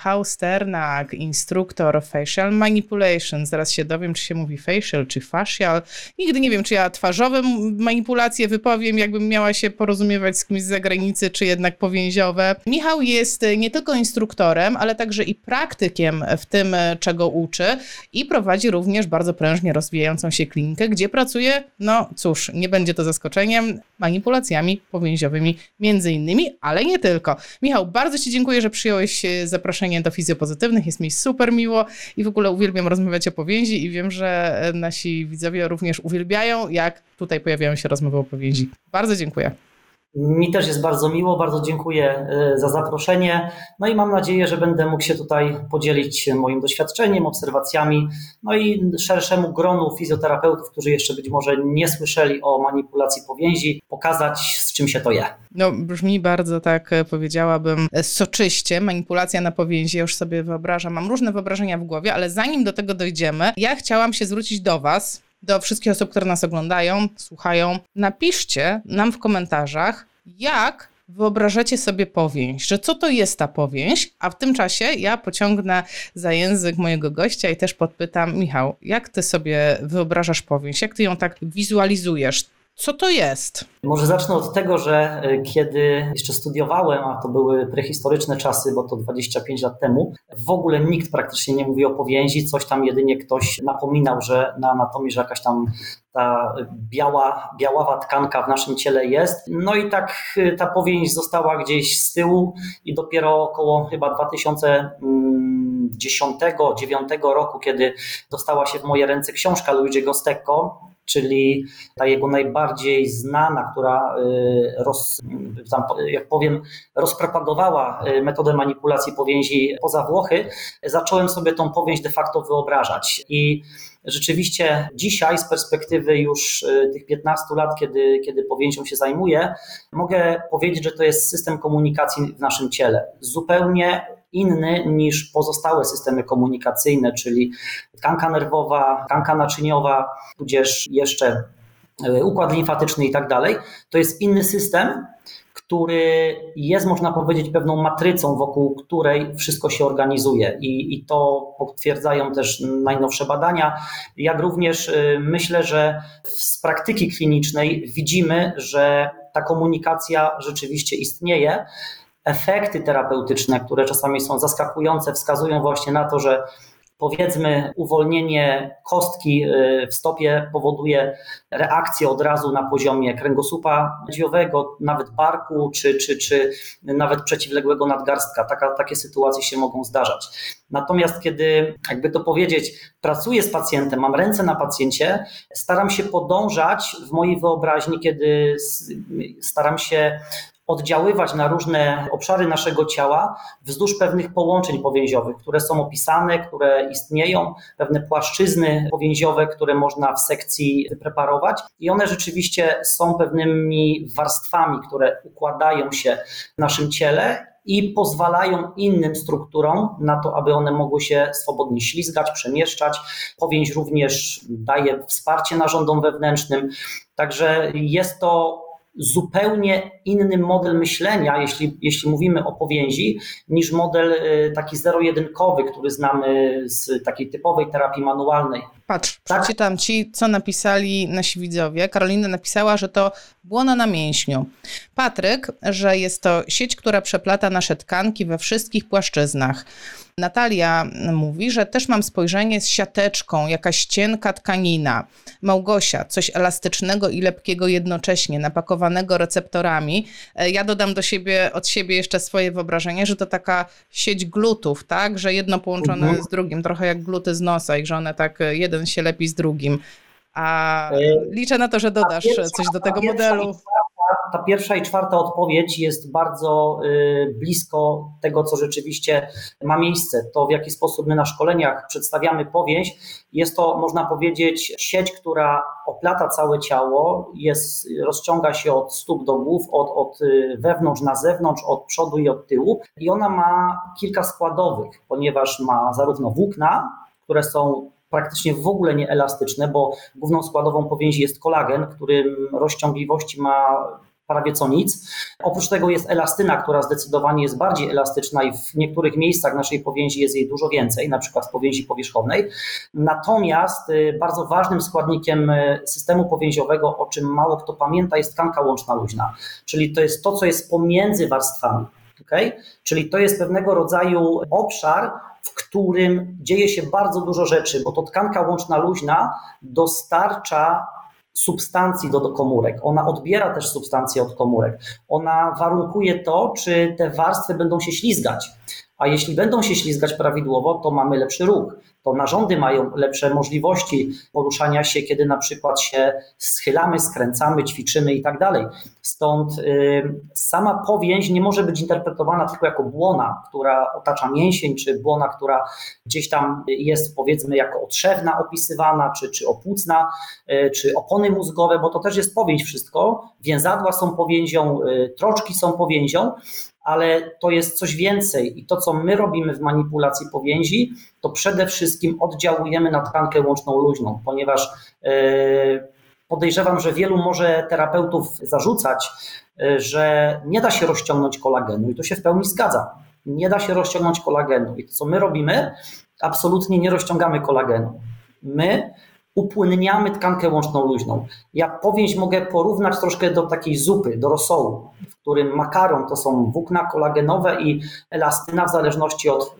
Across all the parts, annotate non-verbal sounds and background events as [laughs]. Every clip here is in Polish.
Michał Sternak, instruktor facial manipulation. Zaraz się dowiem, czy się mówi facial, czy facial. Nigdy nie wiem, czy ja twarzowe manipulacje wypowiem, jakbym miała się porozumiewać z kimś z zagranicy, czy jednak powięziowe. Michał jest nie tylko instruktorem, ale także i praktykiem w tym, czego uczy i prowadzi również bardzo prężnie rozwijającą się klinikę, gdzie pracuje, no cóż, nie będzie to zaskoczeniem, manipulacjami powięziowymi między innymi, ale nie tylko. Michał, bardzo Ci dziękuję, że przyjąłeś zaproszenie do fizjopozytywnych. Jest mi super miło i w ogóle uwielbiam rozmawiać o powięzi i wiem, że e, nasi widzowie również uwielbiają, jak tutaj pojawiają się rozmowy o powięzi. Bardzo dziękuję. Mi też jest bardzo miło, bardzo dziękuję e, za zaproszenie. No i mam nadzieję, że będę mógł się tutaj podzielić moim doświadczeniem, obserwacjami, no i szerszemu gronu fizjoterapeutów, którzy jeszcze być może nie słyszeli o manipulacji powięzi, pokazać z czym się to je. No brzmi bardzo tak, e, powiedziałabym, e, soczyście. Manipulacja na powięzi, już sobie wyobrażam, mam różne wyobrażenia w głowie, ale zanim do tego dojdziemy, ja chciałam się zwrócić do Was, do wszystkich osób, które nas oglądają, słuchają. Napiszcie nam w komentarzach, jak wyobrażacie sobie powięź, że co to jest ta powięź, a w tym czasie ja pociągnę za język mojego gościa i też podpytam, Michał, jak ty sobie wyobrażasz powięź, jak ty ją tak wizualizujesz? Co to jest? Może zacznę od tego, że e, kiedy jeszcze studiowałem, a to były prehistoryczne czasy, bo to 25 lat temu, w ogóle nikt praktycznie nie mówił o powięzi, coś tam jedynie ktoś napominał, że na anatomii, że jakaś tam ta biała, biaława tkanka w naszym ciele jest. No i tak e, ta powięź została gdzieś z tyłu i dopiero około chyba 2010-2009 roku, kiedy dostała się w moje ręce książka Luigi'ego Stecco, czyli ta jego najbardziej znana, która y, roz, jak powiem, rozpropagowała y, metodę manipulacji powięzi poza Włochy, zacząłem sobie tą powięź de facto wyobrażać. I rzeczywiście dzisiaj z perspektywy już y, tych 15 lat, kiedy, kiedy powięzią się zajmuję, mogę powiedzieć, że to jest system komunikacji w naszym ciele. Zupełnie inny niż pozostałe systemy komunikacyjne, czyli tkanka nerwowa, tkanka naczyniowa, tudzież jeszcze e, układ limfatyczny i tak dalej. To jest inny system, który jest, można powiedzieć, pewną matrycą, wokół której wszystko się organizuje. I, I, to potwierdzają też najnowsze badania. Jak również e, myślę, że z praktyki klinicznej widzimy, że ta komunikacja rzeczywiście istnieje efekty terapeutyczne, które czasami są zaskakujące, wskazują właśnie na to, że powiedzmy uwolnienie kostki y, w stopie powoduje reakcję od razu na poziomie kręgosłupa dziowego, nawet barku, czy, czy, czy nawet przeciwległego nadgarstka. Taka, takie sytuacje się mogą zdarzać. Natomiast kiedy, jakby to powiedzieć, pracuję z pacjentem, mam ręce na pacjencie, staram się podążać w mojej wyobraźni, kiedy staram się oddziaływać na różne obszary naszego ciała wzdłuż pewnych połączeń powięziowych, które są opisane, które istnieją, pewne płaszczyzny powięziowe, które można w sekcji wypreparować i one rzeczywiście są pewnymi warstwami, które układają się w naszym ciele i pozwalają innym strukturom na to, aby one mogły się swobodnie ślizgać, przemieszczać. Powięź również daje wsparcie narządom wewnętrznym. Także jest to zupełnie inny model myślenia, jeśli, jeśli mówimy o powięzi, niż model y, taki zero-jedynkowy, który znamy z takiej typowej terapii manualnej. Patrz, tak? przeczytam ci, co napisali nasi widzowie. Karolina napisała, że to błona na mięśniu. Patryk, że jest to sieć, która przeplata nasze tkanki we wszystkich płaszczyznach. Natalia mówi, że też mam spojrzenie z siateczką, jakaś cienka tkanina. Małgosia, coś elastycznego i lepkiego jednocześnie, napakowanego receptorami. E, ja dodam do siebie, od siebie jeszcze swoje wyobrażenie, że to taka sieć glutów, tak, że jedno połączone mhm. z drugim, trochę jak gluty z nosa i że one tak, e, jeden się lepi z drugim. A e, liczę na to, że dodasz coś do tego modelu ta pierwsza i czwarta odpowiedź jest bardzo y, blisko tego, co rzeczywiście ma miejsce. To, w jaki sposób my na szkoleniach przedstawiamy powieść, jest to, można powiedzieć, sieć, która oplata całe ciało, jest, rozciąga się od stóp do głów, od, od y, wewnątrz na zewnątrz, od przodu i od tyłu. I ona ma kilka składowych, ponieważ ma zarówno włókna, które są praktycznie w ogóle nieelastyczne, bo główną składową powięzi jest kolagen, którym rozciągliwości ma prawie co nic. Oprócz tego jest elastyna, która zdecydowanie jest bardziej elastyczna i w niektórych miejscach naszej powięzi jest jej dużo więcej, na przykład w powięzi powierzchownej. Natomiast y, bardzo ważnym składnikiem y, systemu powięziowego, o czym mało kto pamięta, jest tkanka łączna luźna, czyli to jest to, co jest pomiędzy warstwami. Okay? Czyli to jest pewnego rodzaju obszar, w którym dzieje się bardzo dużo rzeczy, bo to tkanka łączna luźna dostarcza substancji do, do komórek. Ona odbiera też substancje od komórek. Ona warunkuje to, czy te warstwy będą się ślizgać. A jeśli będą się ślizgać prawidłowo, to mamy lepszy ruch to narządy mają lepsze możliwości poruszania się, kiedy na przykład się schylamy, skręcamy, ćwiczymy i tak dalej. Stąd y, sama powięź nie może być interpretowana tylko jako błona, która otacza mięsień, czy błona, która gdzieś tam jest powiedzmy jako otrzewna opisywana, czy, czy opłucna, y, czy opony mózgowe, bo to też jest powięź wszystko. Więzadła są powięzią, y, troczki są powięzią, ale to jest coś więcej i to, co my robimy w manipulacji powięzi, to przede wszystkim oddziałujemy na tkankę łączną luźną, ponieważ e, podejrzewam, że wielu może terapeutów zarzucać, e, że nie da się rozciągnąć kolagenu i to się w pełni zgadza. Nie da się rozciągnąć kolagenu i to, co my robimy, absolutnie nie rozciągamy kolagenu. My upłynniamy tkankę łączną luźną. Ja powięź mogę porównać troszkę do takiej zupy, do rosołu, w którym makaron to są włókna kolagenowe i elastyna w zależności od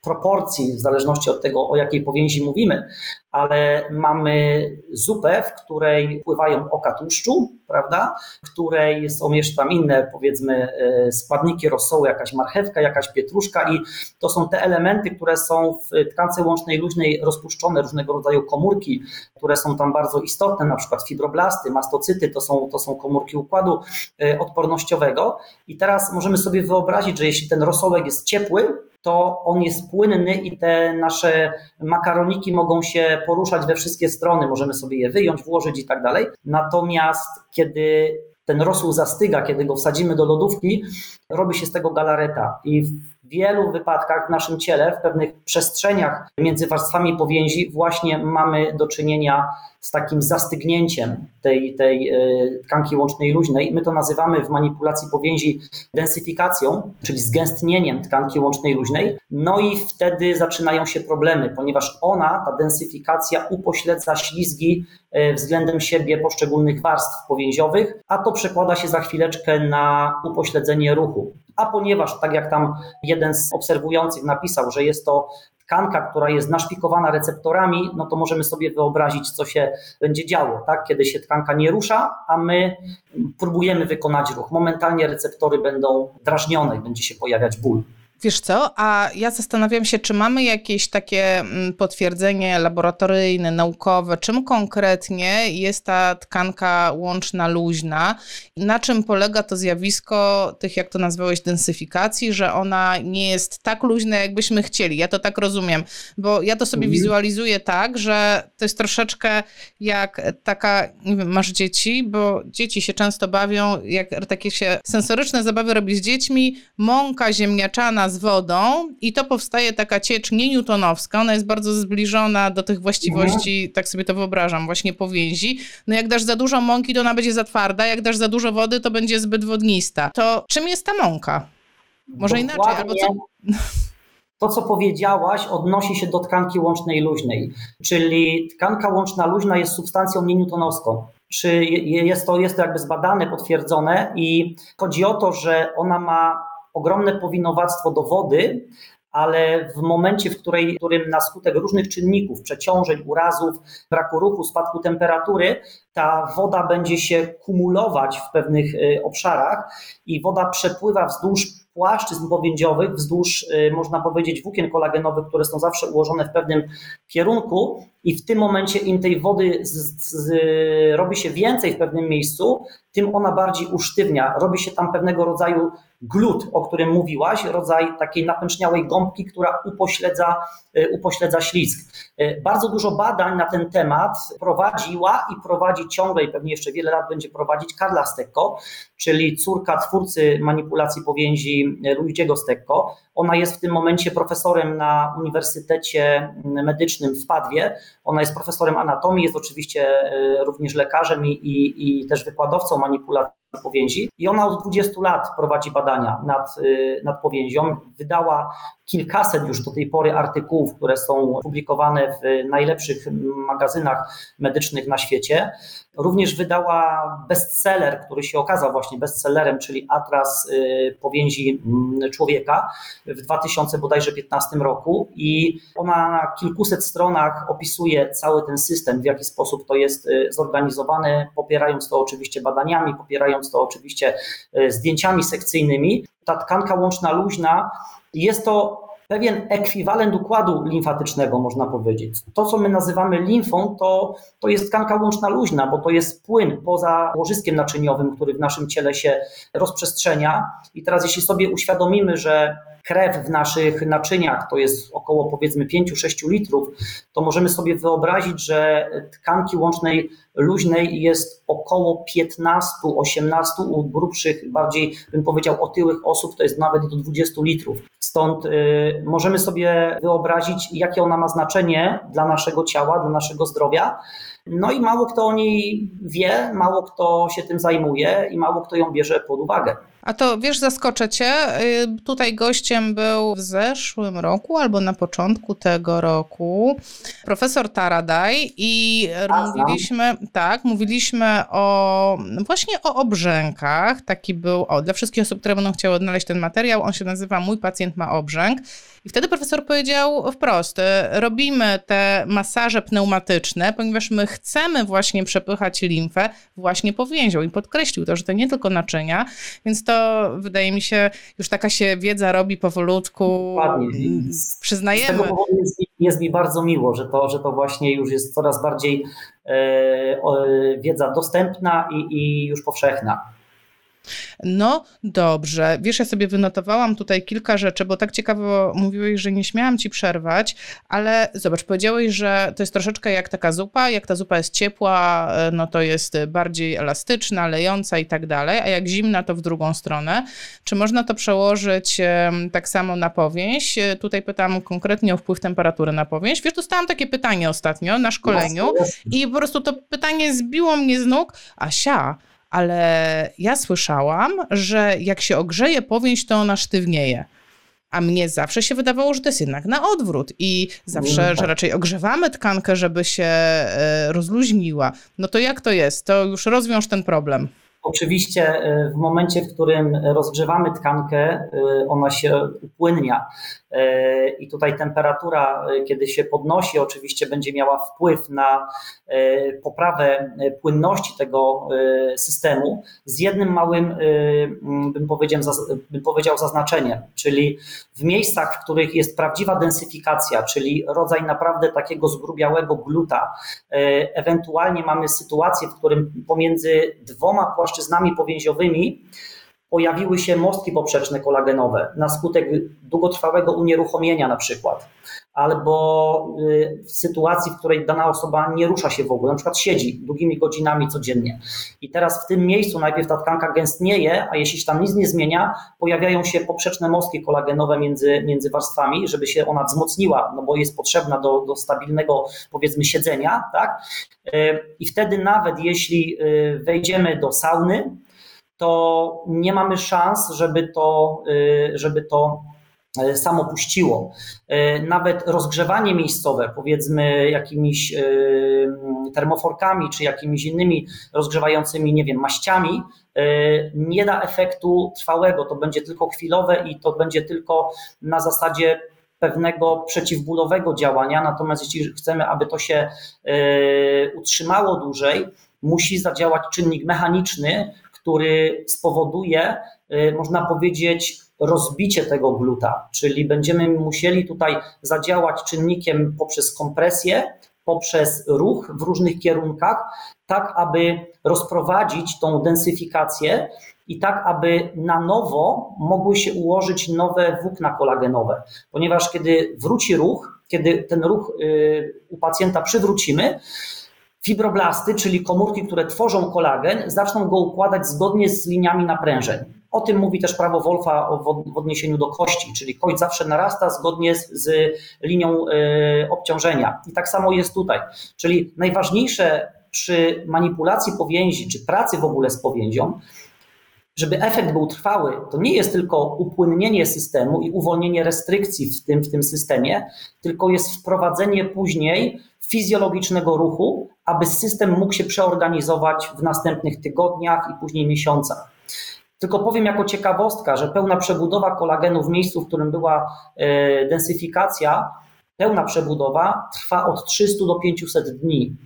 proporcji, w zależności od tego, o jakiej powięzi mówimy, ale mamy zupę, w której pływają oka tłuszczu, prawda, w której są jeszcze tam inne, powiedzmy, e, składniki rosołu, jakaś marchewka, jakaś pietruszka i to są te elementy, które są w tkance łącznej luźnej rozpuszczone, różnego rodzaju komórki, które są tam bardzo istotne, na przykład fibroblasty, mastocyty, to są, to są komórki układu e, odpornościowego. I teraz możemy sobie wyobrazić, że jeśli ten rosołek jest ciepły, to on jest płynny i te nasze makaroniki mogą się poruszać we wszystkie strony, możemy sobie je wyjąć, włożyć i tak dalej. Natomiast kiedy ten rosół zastyga, kiedy go wsadzimy do lodówki, robi się z tego galareta i wielu wypadkach w naszym ciele, w pewnych przestrzeniach między warstwami powięzi właśnie mamy do czynienia z takim zastygnięciem tej, tej e, tkanki łącznej luźnej. My to nazywamy w manipulacji powięzi densyfikacją, czyli zgęstnieniem tkanki łącznej luźnej. No i wtedy zaczynają się problemy, ponieważ ona, ta densyfikacja, upośledza ślizgi e, względem siebie poszczególnych warstw powięziowych, a to przekłada się za chwileczkę na upośledzenie ruchu. A ponieważ, tak jak tam jeden z obserwujących napisał, że jest to tkanka, która jest naszpikowana receptorami, no to możemy sobie wyobrazić, co się będzie działo, tak? kiedy się tkanka nie rusza, a my próbujemy wykonać ruch. Momentalnie receptory będą drażnione i będzie się pojawiać ból. Wiesz co, a ja zastanawiam się, czy mamy jakieś takie mm, potwierdzenie laboratoryjne, naukowe, czym konkretnie jest ta tkanka łączna luźna, na czym polega to zjawisko tych, jak to nazwałeś, densyfikacji, że ona nie jest tak luźna, jakbyśmy chcieli. Ja to tak rozumiem, bo ja to sobie mhm. wizualizuję tak, że to jest troszeczkę jak taka, nie wiem, masz dzieci, bo dzieci się często bawią, jak takie się sensoryczne zabawy robi z dziećmi, mąka ziemniaczana z wodą i to powstaje taka ciecz nie newtonowska, ona jest bardzo zbliżona do tych właściwości, mhm. tak sobie to wyobrażam, właśnie powięzi. No jak dasz za dużo mąki, to ona będzie za twarda, jak dasz za dużo wody, to będzie zbyt wodnista. To czym jest ta mąka? Może Dokładnie. inaczej, albo co... To, co powiedziałaś, odnosi się do tkanki łącznej luźnej, czyli tkanka łączna luźna jest substancją nienewtonowską. Czy jest to, jest to jakby zbadane, potwierdzone i chodzi o to, że ona ma ogromne powinowactwo do wody, ale w momencie, w, której, w którym na skutek różnych czynników, przeciążeń, urazów, braku ruchu, spadku temperatury, ta woda będzie się kumulować w pewnych y, obszarach i woda przepływa wzdłuż płaszczyzn powięziowych, wzdłuż, y, można powiedzieć, włókien kolagenowych, które są zawsze ułożone w pewnym kierunku i w tym momencie im tej wody z, z, robi się więcej w pewnym miejscu, tym ona bardziej usztywnia. Robi się tam pewnego rodzaju glut, o którym mówiłaś, rodzaj takiej napęczniałej gąbki, która upośledza, y, upośledza ślizg. Y, bardzo dużo badań na ten temat prowadziła i prowadzi ciągle i pewnie jeszcze wiele lat będzie prowadzić Karla Stecco, czyli córka twórcy manipulacji powięzi Luigiego Stecco. Ona jest w tym momencie profesorem na Uniwersytecie Medycznym w Padwie. Ona jest profesorem anatomii, jest oczywiście y, również lekarzem i, i, i też wykładowcą manipulacji powięzi i ona od 20 lat prowadzi badania nad, y, nad powięzią. Wydała kilkaset już do tej pory artykułów, które są publikowane w najlepszych magazynach medycznych na świecie. Również wydała bestseller, który się okazał właśnie bestsellerem, czyli Atlas y, powięzi mm, człowieka w 2015 roku i ona na kilkuset stronach opisuje cały ten system, w jaki sposób to jest y, zorganizowane, popierając to oczywiście badaniami, popierając to oczywiście y, zdjęciami sekcyjnymi. Ta tkanka łączna luźna jest to pewien ekwiwalent układu limfatycznego, można powiedzieć. To, co my nazywamy limfą, to, to jest tkanka łączna luźna, bo to jest płyn poza łożyskiem naczyniowym, który w naszym ciele się rozprzestrzenia. I teraz, jeśli sobie uświadomimy, że krew w naszych naczyniach to jest około powiedzmy 5-6 litrów, to możemy sobie wyobrazić, że tkanki łącznej luźnej jest około 15-18 u grubszych, bardziej bym powiedział otyłych osób, to jest nawet do 20 litrów. Stąd y, możemy sobie wyobrazić, jakie ona ma znaczenie dla naszego ciała, dla naszego zdrowia. No i mało kto o niej wie, mało kto się tym zajmuje i mało kto ją bierze pod uwagę. A to wiesz, zaskoczę cię. Y, tutaj gościem był w zeszłym roku albo na początku tego roku profesor Taradaj i A, mówiliśmy, tak, mówiliśmy o właśnie o obrzękach. Taki był, o, dla wszystkich osób, które będą chciały odnaleźć ten materiał, on się nazywa Mój pacjent ma obrzęk. I wtedy profesor powiedział wprost, y, robimy te masaże pneumatyczne, ponieważ my chcemy właśnie przepychać limfę właśnie powięzią. I podkreślił to, że to nie tylko naczynia, więc to wydaje mi się, już taka się wiedza robi powolutku. Dokładnie. Przyznajemy. Z tego powodu jest, jest mi bardzo miło, że to, że to właśnie już jest coraz bardziej e, wiedza dostępna i, i już powszechna. No dobrze, wiesz, ja sobie wynotowałam tutaj kilka rzeczy, bo tak ciekawo mówiłeś, że nie śmiałam ci przerwać, ale zobacz, powiedziałeś, że to jest troszeczkę jak taka zupa, jak ta zupa jest ciepła, e, no to jest bardziej elastyczna, lejąca i tak dalej, a jak zimna, to w drugą stronę. Czy można to przełożyć tak samo na powięź? E, tutaj pytam konkretnie o wpływ temperatury na powięź. Wiesz, dostałam takie pytanie ostatnio na szkoleniu i po prostu to pytanie zbiło mnie z nóg. Asia, ale ja słyszałam, że jak się ogrzeje powięź, to ona sztywnieje. A mnie zawsze się wydawało, że to jest jednak na odwrót i zawsze, że tak. raczej ogrzewamy tkankę, żeby się e, rozluźniła. No to jak to jest? To już rozwiąż ten problem. Oczywiście e, w momencie, w którym rozgrzewamy tkankę, e, ona się upłynnia. E, I tutaj temperatura, kiedy się podnosi, oczywiście będzie miała wpływ na poprawę płynności tego systemu z jednym małym, bym powiedział, bym powiedział zaznaczeniem, czyli w miejscach, w których jest prawdziwa densyfikacja, czyli rodzaj naprawdę takiego zgrubiałego gluta, ewentualnie mamy sytuację, w którym pomiędzy dwoma płaszczyznami płaszczyznami powięziowymi pojawiły się mostki poprzeczne kolagenowe na skutek długotrwałego unieruchomienia na przykład, albo y, w sytuacji, w której dana osoba nie rusza się w ogóle, na przykład siedzi długimi godzinami codziennie. I teraz w tym miejscu najpierw ta tkanka gęstnieje, a jeśli się tam nic nie zmienia, pojawiają się poprzeczne mostki kolagenowe między, między warstwami, żeby się ona wzmocniła, no bo jest potrzebna do, do stabilnego powiedzmy siedzenia, tak? Y, I wtedy nawet jeśli y, wejdziemy do sauny, to nie mamy szans, żeby to, y, żeby to y, samo puściło. Y, nawet rozgrzewanie miejscowe, powiedzmy jakimiś termoforkami czy jakimiś innymi rozgrzewającymi, nie wiem, maściami, nie da efektu trwałego. To będzie tylko chwilowe i to będzie tylko na zasadzie pewnego przeciwbólowego działania. Natomiast jeśli chcemy, aby to się utrzymało dłużej, musi zadziałać czynnik mechaniczny, który spowoduje, y, można powiedzieć, rozbicie tego gluta, czyli będziemy musieli tutaj zadziałać czynnikiem poprzez kompresję, poprzez ruch w różnych kierunkach, tak aby rozprowadzić tą densyfikację i tak aby na nowo mogły się ułożyć nowe włókna kolagenowe, ponieważ kiedy wróci ruch, kiedy ten ruch y, u pacjenta przywrócimy, Fibroblasty, czyli komórki, które tworzą kolagen, zaczną go układać zgodnie z liniami naprężeń. O tym mówi też prawo Wolfa w odniesieniu do kości, czyli kość zawsze narasta zgodnie z, z linią y, obciążenia. I tak samo jest tutaj. Czyli najważniejsze przy manipulacji powięzi, czy pracy w ogóle z powięzią, żeby efekt był trwały, to nie jest tylko upłynnienie systemu i uwolnienie restrykcji w tym, w tym systemie, tylko jest wprowadzenie później fizjologicznego ruchu, aby system mógł się przeorganizować w następnych tygodniach i później miesiącach. Tylko powiem jako ciekawostka, że pełna przebudowa kolagenu w miejscu, w którym była e, densyfikacja, pełna przebudowa trwa od 300 do 500 dni.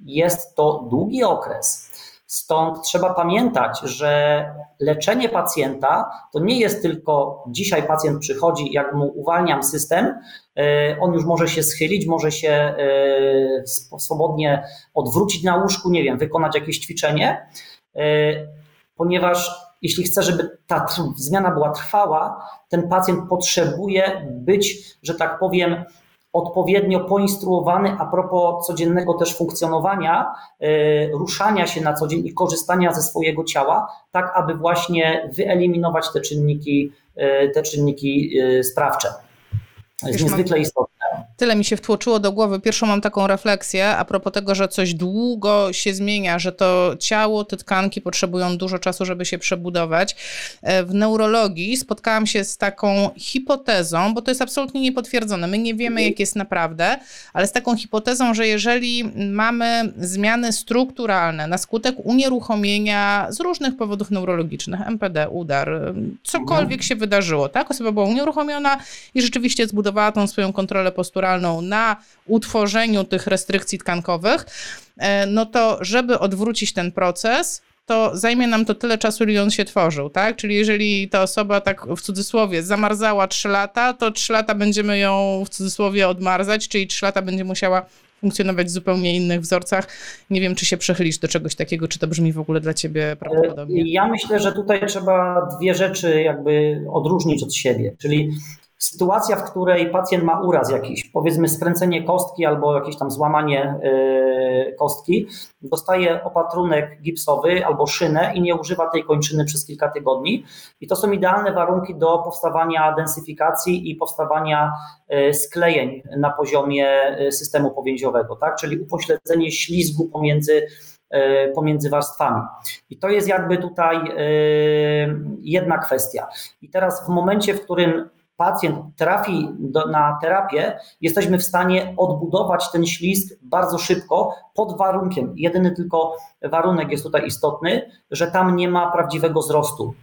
Jest to długi okres. Stąd trzeba pamiętać, że leczenie pacjenta to nie jest tylko dzisiaj pacjent przychodzi, jak mu uwalniam system, e, on już może się schylić, może się e, swobodnie odwrócić na łóżku, nie wiem, wykonać jakieś ćwiczenie, e, ponieważ jeśli chce, żeby ta zmiana była trwała, ten pacjent potrzebuje być, że tak powiem, odpowiednio poinstruowany a propos codziennego też funkcjonowania, yy, ruszania się na co dzień i korzystania ze swojego ciała, tak aby właśnie wyeliminować te czynniki, yy, te czynniki yy, sprawcze. To jest niezwykle istotne. Tyle mi się wtłoczyło do głowy. Pierwszą mam taką refleksję a propos tego, że coś długo się zmienia, że to ciało, te tkanki potrzebują dużo czasu, żeby się przebudować. E, w neurologii spotkałam się z taką hipotezą, bo to jest absolutnie niepotwierdzone. My nie wiemy, jak jest naprawdę, ale z taką hipotezą, że jeżeli mamy zmiany strukturalne na skutek unieruchomienia z różnych powodów neurologicznych, MPD, udar, cokolwiek się wydarzyło, tak? Osoba była unieruchomiona i rzeczywiście zbudowała tą swoją kontrolę posturalną na utworzeniu tych restrykcji tkankowych, e, no to żeby odwrócić ten proces, to zajmie nam to tyle czasu, ile on się tworzył, tak? Czyli jeżeli ta osoba tak w cudzysłowie zamarzała 3 lata, to 3 lata będziemy ją w cudzysłowie odmarzać, czyli 3 lata będzie musiała funkcjonować w zupełnie innych wzorcach. Nie wiem, czy się przechylisz do czegoś takiego, czy to brzmi w ogóle dla ciebie prawdopodobnie. Ja myślę, że tutaj trzeba dwie rzeczy jakby odróżnić od siebie, czyli Sytuacja, w której pacjent ma uraz jakiś, powiedzmy skręcenie kostki albo jakieś tam złamanie e, kostki, dostaje opatrunek gipsowy albo szynę i nie używa tej kończyny przez kilka tygodni. I to są idealne warunki do powstawania densyfikacji i powstawania e, sklejeń na poziomie e, systemu powięziowego, tak? czyli upośledzenie ślizgu pomiędzy pomiędzy warstwami. I to jest jakby tutaj jedna kwestia. I teraz w momencie, w którym pacjent trafi do, na terapię, jesteśmy w stanie odbudować ten ślizg bardzo szybko pod warunkiem. Jedyny tylko warunek jest tutaj istotny, że tam nie ma prawdziwego wzrostu.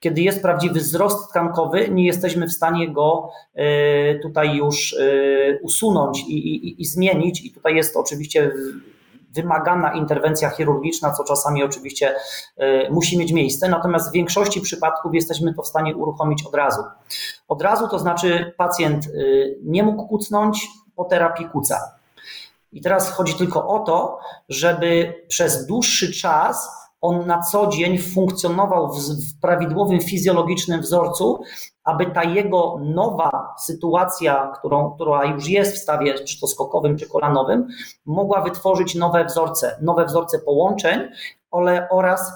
Kiedy jest prawdziwy wzrost tkankowy, nie jesteśmy w stanie go y, tutaj już y, usunąć i, i, i zmienić. I tutaj jest oczywiście wymagana interwencja chirurgiczna, co czasami oczywiście e, musi mieć miejsce, natomiast w większości przypadków jesteśmy to w stanie uruchomić od razu. Od razu to znaczy pacjent e, nie mógł kucnąć, po terapii kuca. I teraz chodzi tylko o to, żeby przez dłuższy czas on na co dzień funkcjonował w prawidłowym fizjologicznym wzorcu, aby ta jego nowa sytuacja, którą, która już jest w stawie czy to skokowym, czy kolanowym, mogła wytworzyć nowe wzorce, nowe wzorce połączeń ale, oraz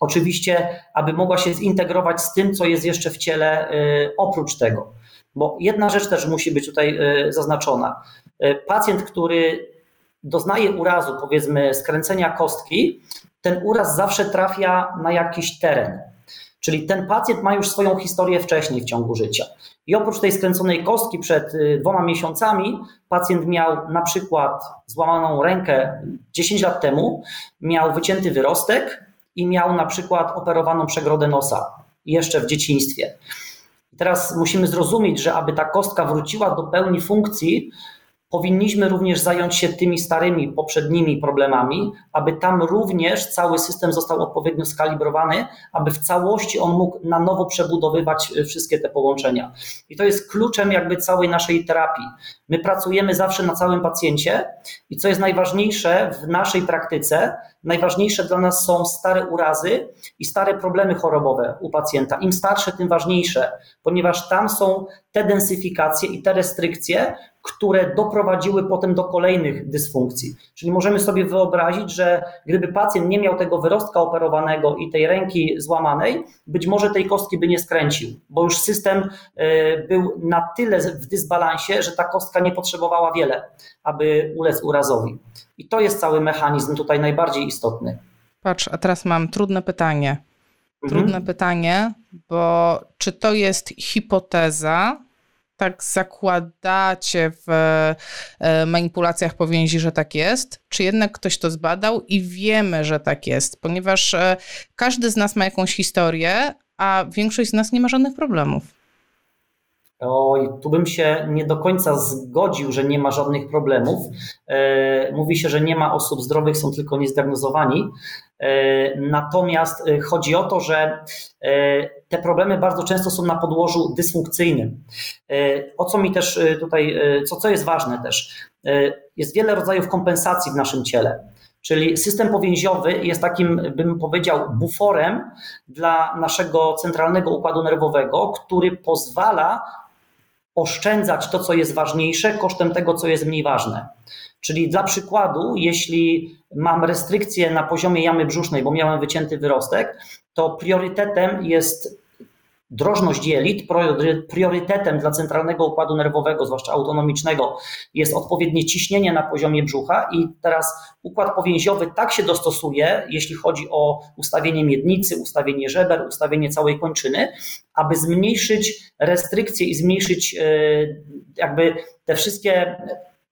oczywiście, aby mogła się zintegrować z tym, co jest jeszcze w ciele y, oprócz tego. Bo jedna rzecz też musi być tutaj y, zaznaczona. Y, pacjent, który doznaje urazu, powiedzmy skręcenia kostki, ten uraz zawsze trafia na jakiś teren. Czyli ten pacjent ma już swoją historię wcześniej w ciągu życia. I oprócz tej skręconej kostki przed y, dwoma miesiącami, pacjent miał na przykład złamaną rękę 10 lat temu, miał wycięty wyrostek i miał na przykład operowaną przegrodę nosa jeszcze w dzieciństwie. Teraz musimy zrozumieć, że aby ta kostka wróciła do pełni funkcji, powinniśmy również zająć się tymi starymi, poprzednimi problemami, aby tam również cały system został odpowiednio skalibrowany, aby w całości on mógł na nowo przebudowywać e, wszystkie te połączenia. I to jest kluczem jakby całej naszej terapii. My pracujemy zawsze na całym pacjencie i co jest najważniejsze w naszej praktyce, najważniejsze dla nas są stare urazy i stare problemy chorobowe u pacjenta. Im starsze, tym ważniejsze, ponieważ tam są te densyfikacje i te restrykcje, które doprowadziły potem do kolejnych dysfunkcji. Czyli możemy sobie wyobrazić, że gdyby pacjent nie miał tego wyrostka operowanego i tej ręki złamanej, być może tej kostki by nie skręcił, bo już system e, był na tyle w dysbalansie, że ta kostka nie potrzebowała wiele, aby ulec urazowi. I to jest cały mechanizm tutaj najbardziej istotny. Patrz, a teraz mam trudne pytanie. Trudne mhm. pytanie, bo czy to jest hipoteza, tak zakładacie w e, manipulacjach powięzi, że tak jest, czy jednak ktoś to zbadał i wiemy, że tak jest, ponieważ e, każdy z nas ma jakąś historię, a większość z nas nie ma żadnych problemów. Oj, tu bym się nie do końca zgodził, że nie ma żadnych problemów. E, mówi się, że nie ma osób zdrowych, są tylko niezdiagnozowani. E, natomiast e, chodzi o to, że te problemy bardzo często są na podłożu dysfunkcyjnym. O co mi też tutaj, co, co jest ważne też, jest wiele rodzajów kompensacji w naszym ciele. Czyli system powięziowy jest takim, bym powiedział, buforem dla naszego centralnego układu nerwowego, który pozwala oszczędzać to, co jest ważniejsze, kosztem tego, co jest mniej ważne. Czyli dla przykładu, jeśli mam restrykcje na poziomie jamy brzusznej, bo miałem wycięty wyrostek, to priorytetem jest Drożność jelit priorytetem dla centralnego układu nerwowego, zwłaszcza autonomicznego, jest odpowiednie ciśnienie na poziomie brzucha i teraz układ powięziowy tak się dostosuje, jeśli chodzi o ustawienie miednicy, ustawienie żeber, ustawienie całej kończyny, aby zmniejszyć restrykcje i zmniejszyć e, jakby te wszystkie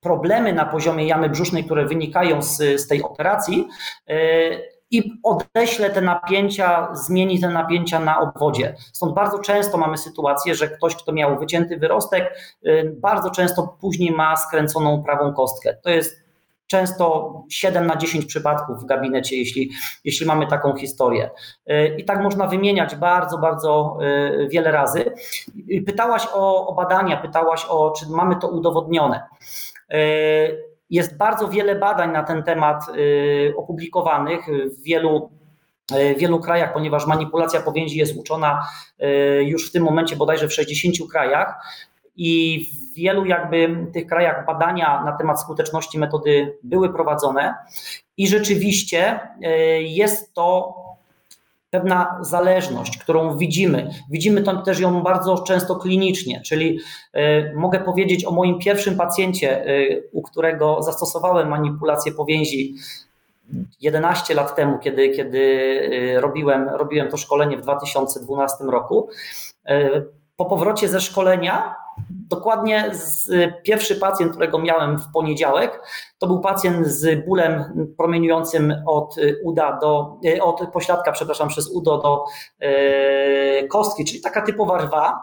problemy na poziomie jamy brzusznej, które wynikają z, z tej operacji e, i odeślę te napięcia, zmieni te napięcia na obwodzie. Stąd bardzo często mamy sytuację, że ktoś, kto miał wycięty wyrostek, y, bardzo często później ma skręconą prawą kostkę. To jest często 7 na 10 przypadków w gabinecie, jeśli, jeśli mamy taką historię. Y, I tak można wymieniać bardzo, bardzo y, wiele razy. Pytałaś o, o badania, pytałaś o, czy mamy to udowodnione. Jest bardzo wiele badań na ten temat y, opublikowanych w wielu y, w wielu krajach, ponieważ manipulacja powięzi jest uczona y, już w tym momencie bodajże w 60 krajach. I w wielu jakby tych krajach badania na temat skuteczności metody były prowadzone. I rzeczywiście jest to pewna zależność, którą widzimy. Widzimy to też ją bardzo często klinicznie, czyli y, mogę powiedzieć o moim pierwszym pacjencie, y, u którego zastosowałem manipulację powięzi 11 lat temu, kiedy, kiedy y, robiłem, robiłem to szkolenie w 2012 roku. Po powrocie ze szkolenia Dokładnie z, pierwszy pacjent, którego miałem w poniedziałek, to był pacjent z bólem promieniującym od uda do, e, od pośladka, przepraszam, przez udo do e, kostki, czyli taka typowa rwa.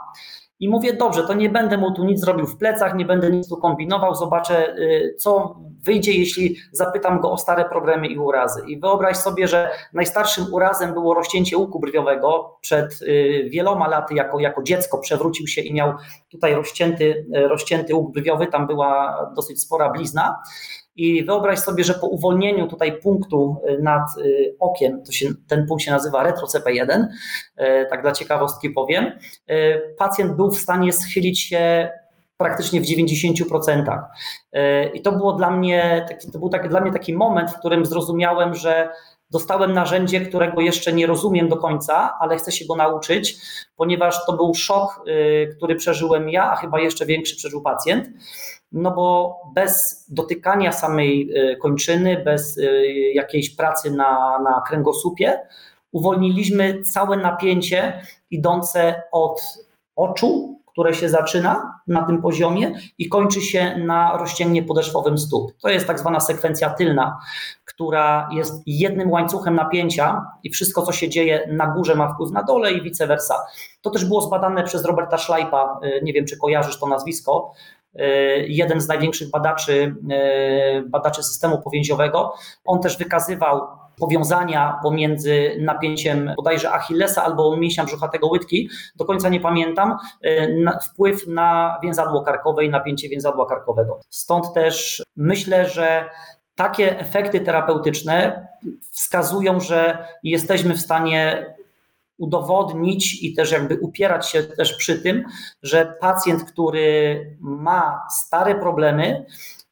I mówię, dobrze, to nie będę mu tu nic zrobił w plecach, nie będę nic tu kombinował, zobaczę, y, co wyjdzie, jeśli zapytam go o stare problemy i urazy. I wyobraź sobie, że najstarszym urazem było rozcięcie łuku brwiowego. Przed y, wieloma laty, jako, jako dziecko, przewrócił się i miał tutaj rozcięty, rozcięty łuk brwiowy, tam była dosyć spora blizna. I wyobraź sobie, że po uwolnieniu tutaj punktu y, nad y, okiem, to się, ten punkt się nazywa retrocp1, y, tak dla ciekawostki powiem, pacjent był w stanie schylić się praktycznie w 90%. I to było dla mnie, taki, to był taki, dla mnie taki moment, w którym zrozumiałem, że dostałem narzędzie, którego jeszcze nie rozumiem do końca, ale chcę się go nauczyć, ponieważ to był szok, który przeżyłem ja, a chyba jeszcze większy przeżył pacjent no bo bez dotykania samej e, kończyny, bez e, jakiejś pracy na, na kręgosłupie, uwolniliśmy całe napięcie idące od oczu, które się zaczyna na tym poziomie i kończy się na rozcięgnie podeszwowym stóp. To jest tak zwana sekwencja tylna, która jest jednym łańcuchem napięcia i wszystko, co się dzieje na górze, ma wpływ na dole i vice versa. To też było zbadane przez Roberta Schleipa, e, nie wiem, czy kojarzysz to nazwisko, E, jeden z największych badaczy, e, badaczy systemu powięziowego. On też wykazywał powiązania pomiędzy napięciem bodajże Achillesa albo mięśnia brzuchatego łydki, do końca nie pamiętam, e, na, wpływ na więzadło karkowe i napięcie więzadła karkowego. Stąd też myślę, że takie efekty terapeutyczne wskazują, że jesteśmy w stanie udowodnić i też jakby upierać się też przy tym, że pacjent, który ma stare problemy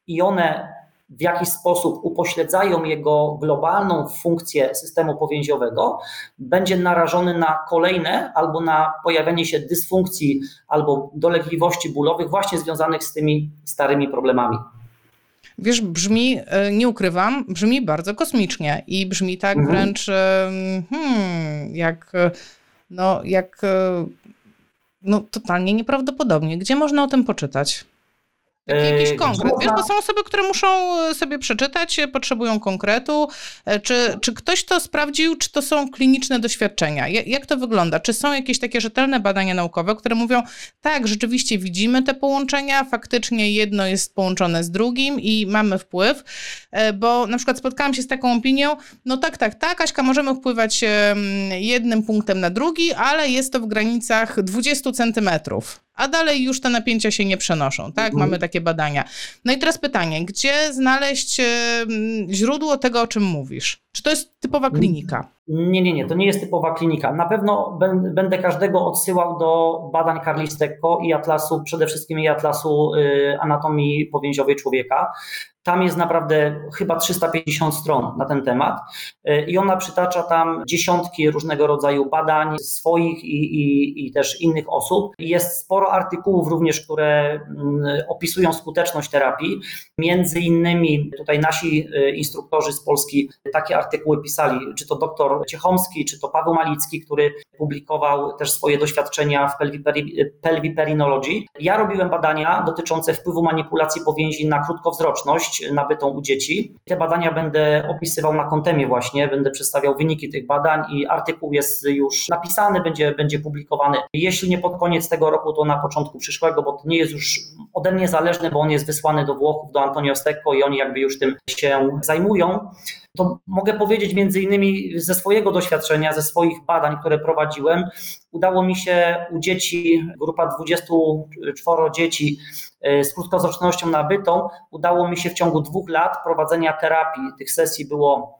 i one w jakiś sposób upośledzają jego globalną funkcję systemu powięziowego, będzie narażony na kolejne albo na pojawienie się dysfunkcji albo dolegliwości bólowych właśnie związanych z tymi starymi problemami. Wiesz, brzmi, e, nie ukrywam, brzmi bardzo kosmicznie i brzmi tak mhm. wręcz hmm, jak, no, jak no, totalnie nieprawdopodobnie. Gdzie można o tym poczytać? Taki jakiś e, konkret. Wiesz, bo są osoby, które muszą e, sobie przeczytać, e, potrzebują konkretu. Czy, czy ktoś to sprawdził, czy to są kliniczne doświadczenia? Jak to wygląda? Czy są jakieś takie rzetelne badania naukowe, które mówią, tak, rzeczywiście widzimy te połączenia, faktycznie jedno jest połączone z drugim i mamy wpływ, bo na przykład spotkałam się z taką opinią, no tak, tak, tak, Aśka, możemy wpływać jednym punktem na drugi, ale jest to w granicach 20 centymetrów a dalej już te napięcia się nie przenoszą, tak? Mhm. Mamy takie badania. No i teraz pytanie, gdzie znaleźć źródło tego, o czym mówisz? Czy to jest typowa klinika? Nie, nie, nie, to nie jest typowa klinika. Na pewno będę każdego odsyłał do badań Karlistekko i atlasu, przede wszystkim i atlasu y, anatomii powięziowej człowieka. Tam jest naprawdę chyba 350 stron na ten temat y, i ona przytacza tam dziesiątki różnego rodzaju badań swoich i, i, i też innych osób. Jest sporo artykułów również, które mm, opisują skuteczność terapii. Między innymi tutaj nasi y, instruktorzy z Polski takie artykuły pisali, czy to doktor Ciechomski, czy to Paweł Malicki, który publikował też swoje doświadczenia w pelviperinology. Ja robiłem badania dotyczące wpływu manipulacji powięzi na krótkowzroczność nabytą u dzieci. Te badania będę opisywał na kontemie właśnie, będę przedstawiał wyniki tych badań i artykuł jest już napisany, będzie, będzie publikowany. Jeśli nie pod koniec tego roku, to na początku przyszłego, bo to nie jest już ode mnie zależne, bo on jest wysłany do Włochów, do Antonio Stecco i oni jakby już tym się zajmują to mogę powiedzieć między innymi ze swojego doświadczenia, ze swoich badań, które prowadziłem. Udało mi się u dzieci, grupa 24 dzieci z krótkowzrocznością nabytą, udało mi się w ciągu dwóch lat prowadzenia terapii, tych sesji było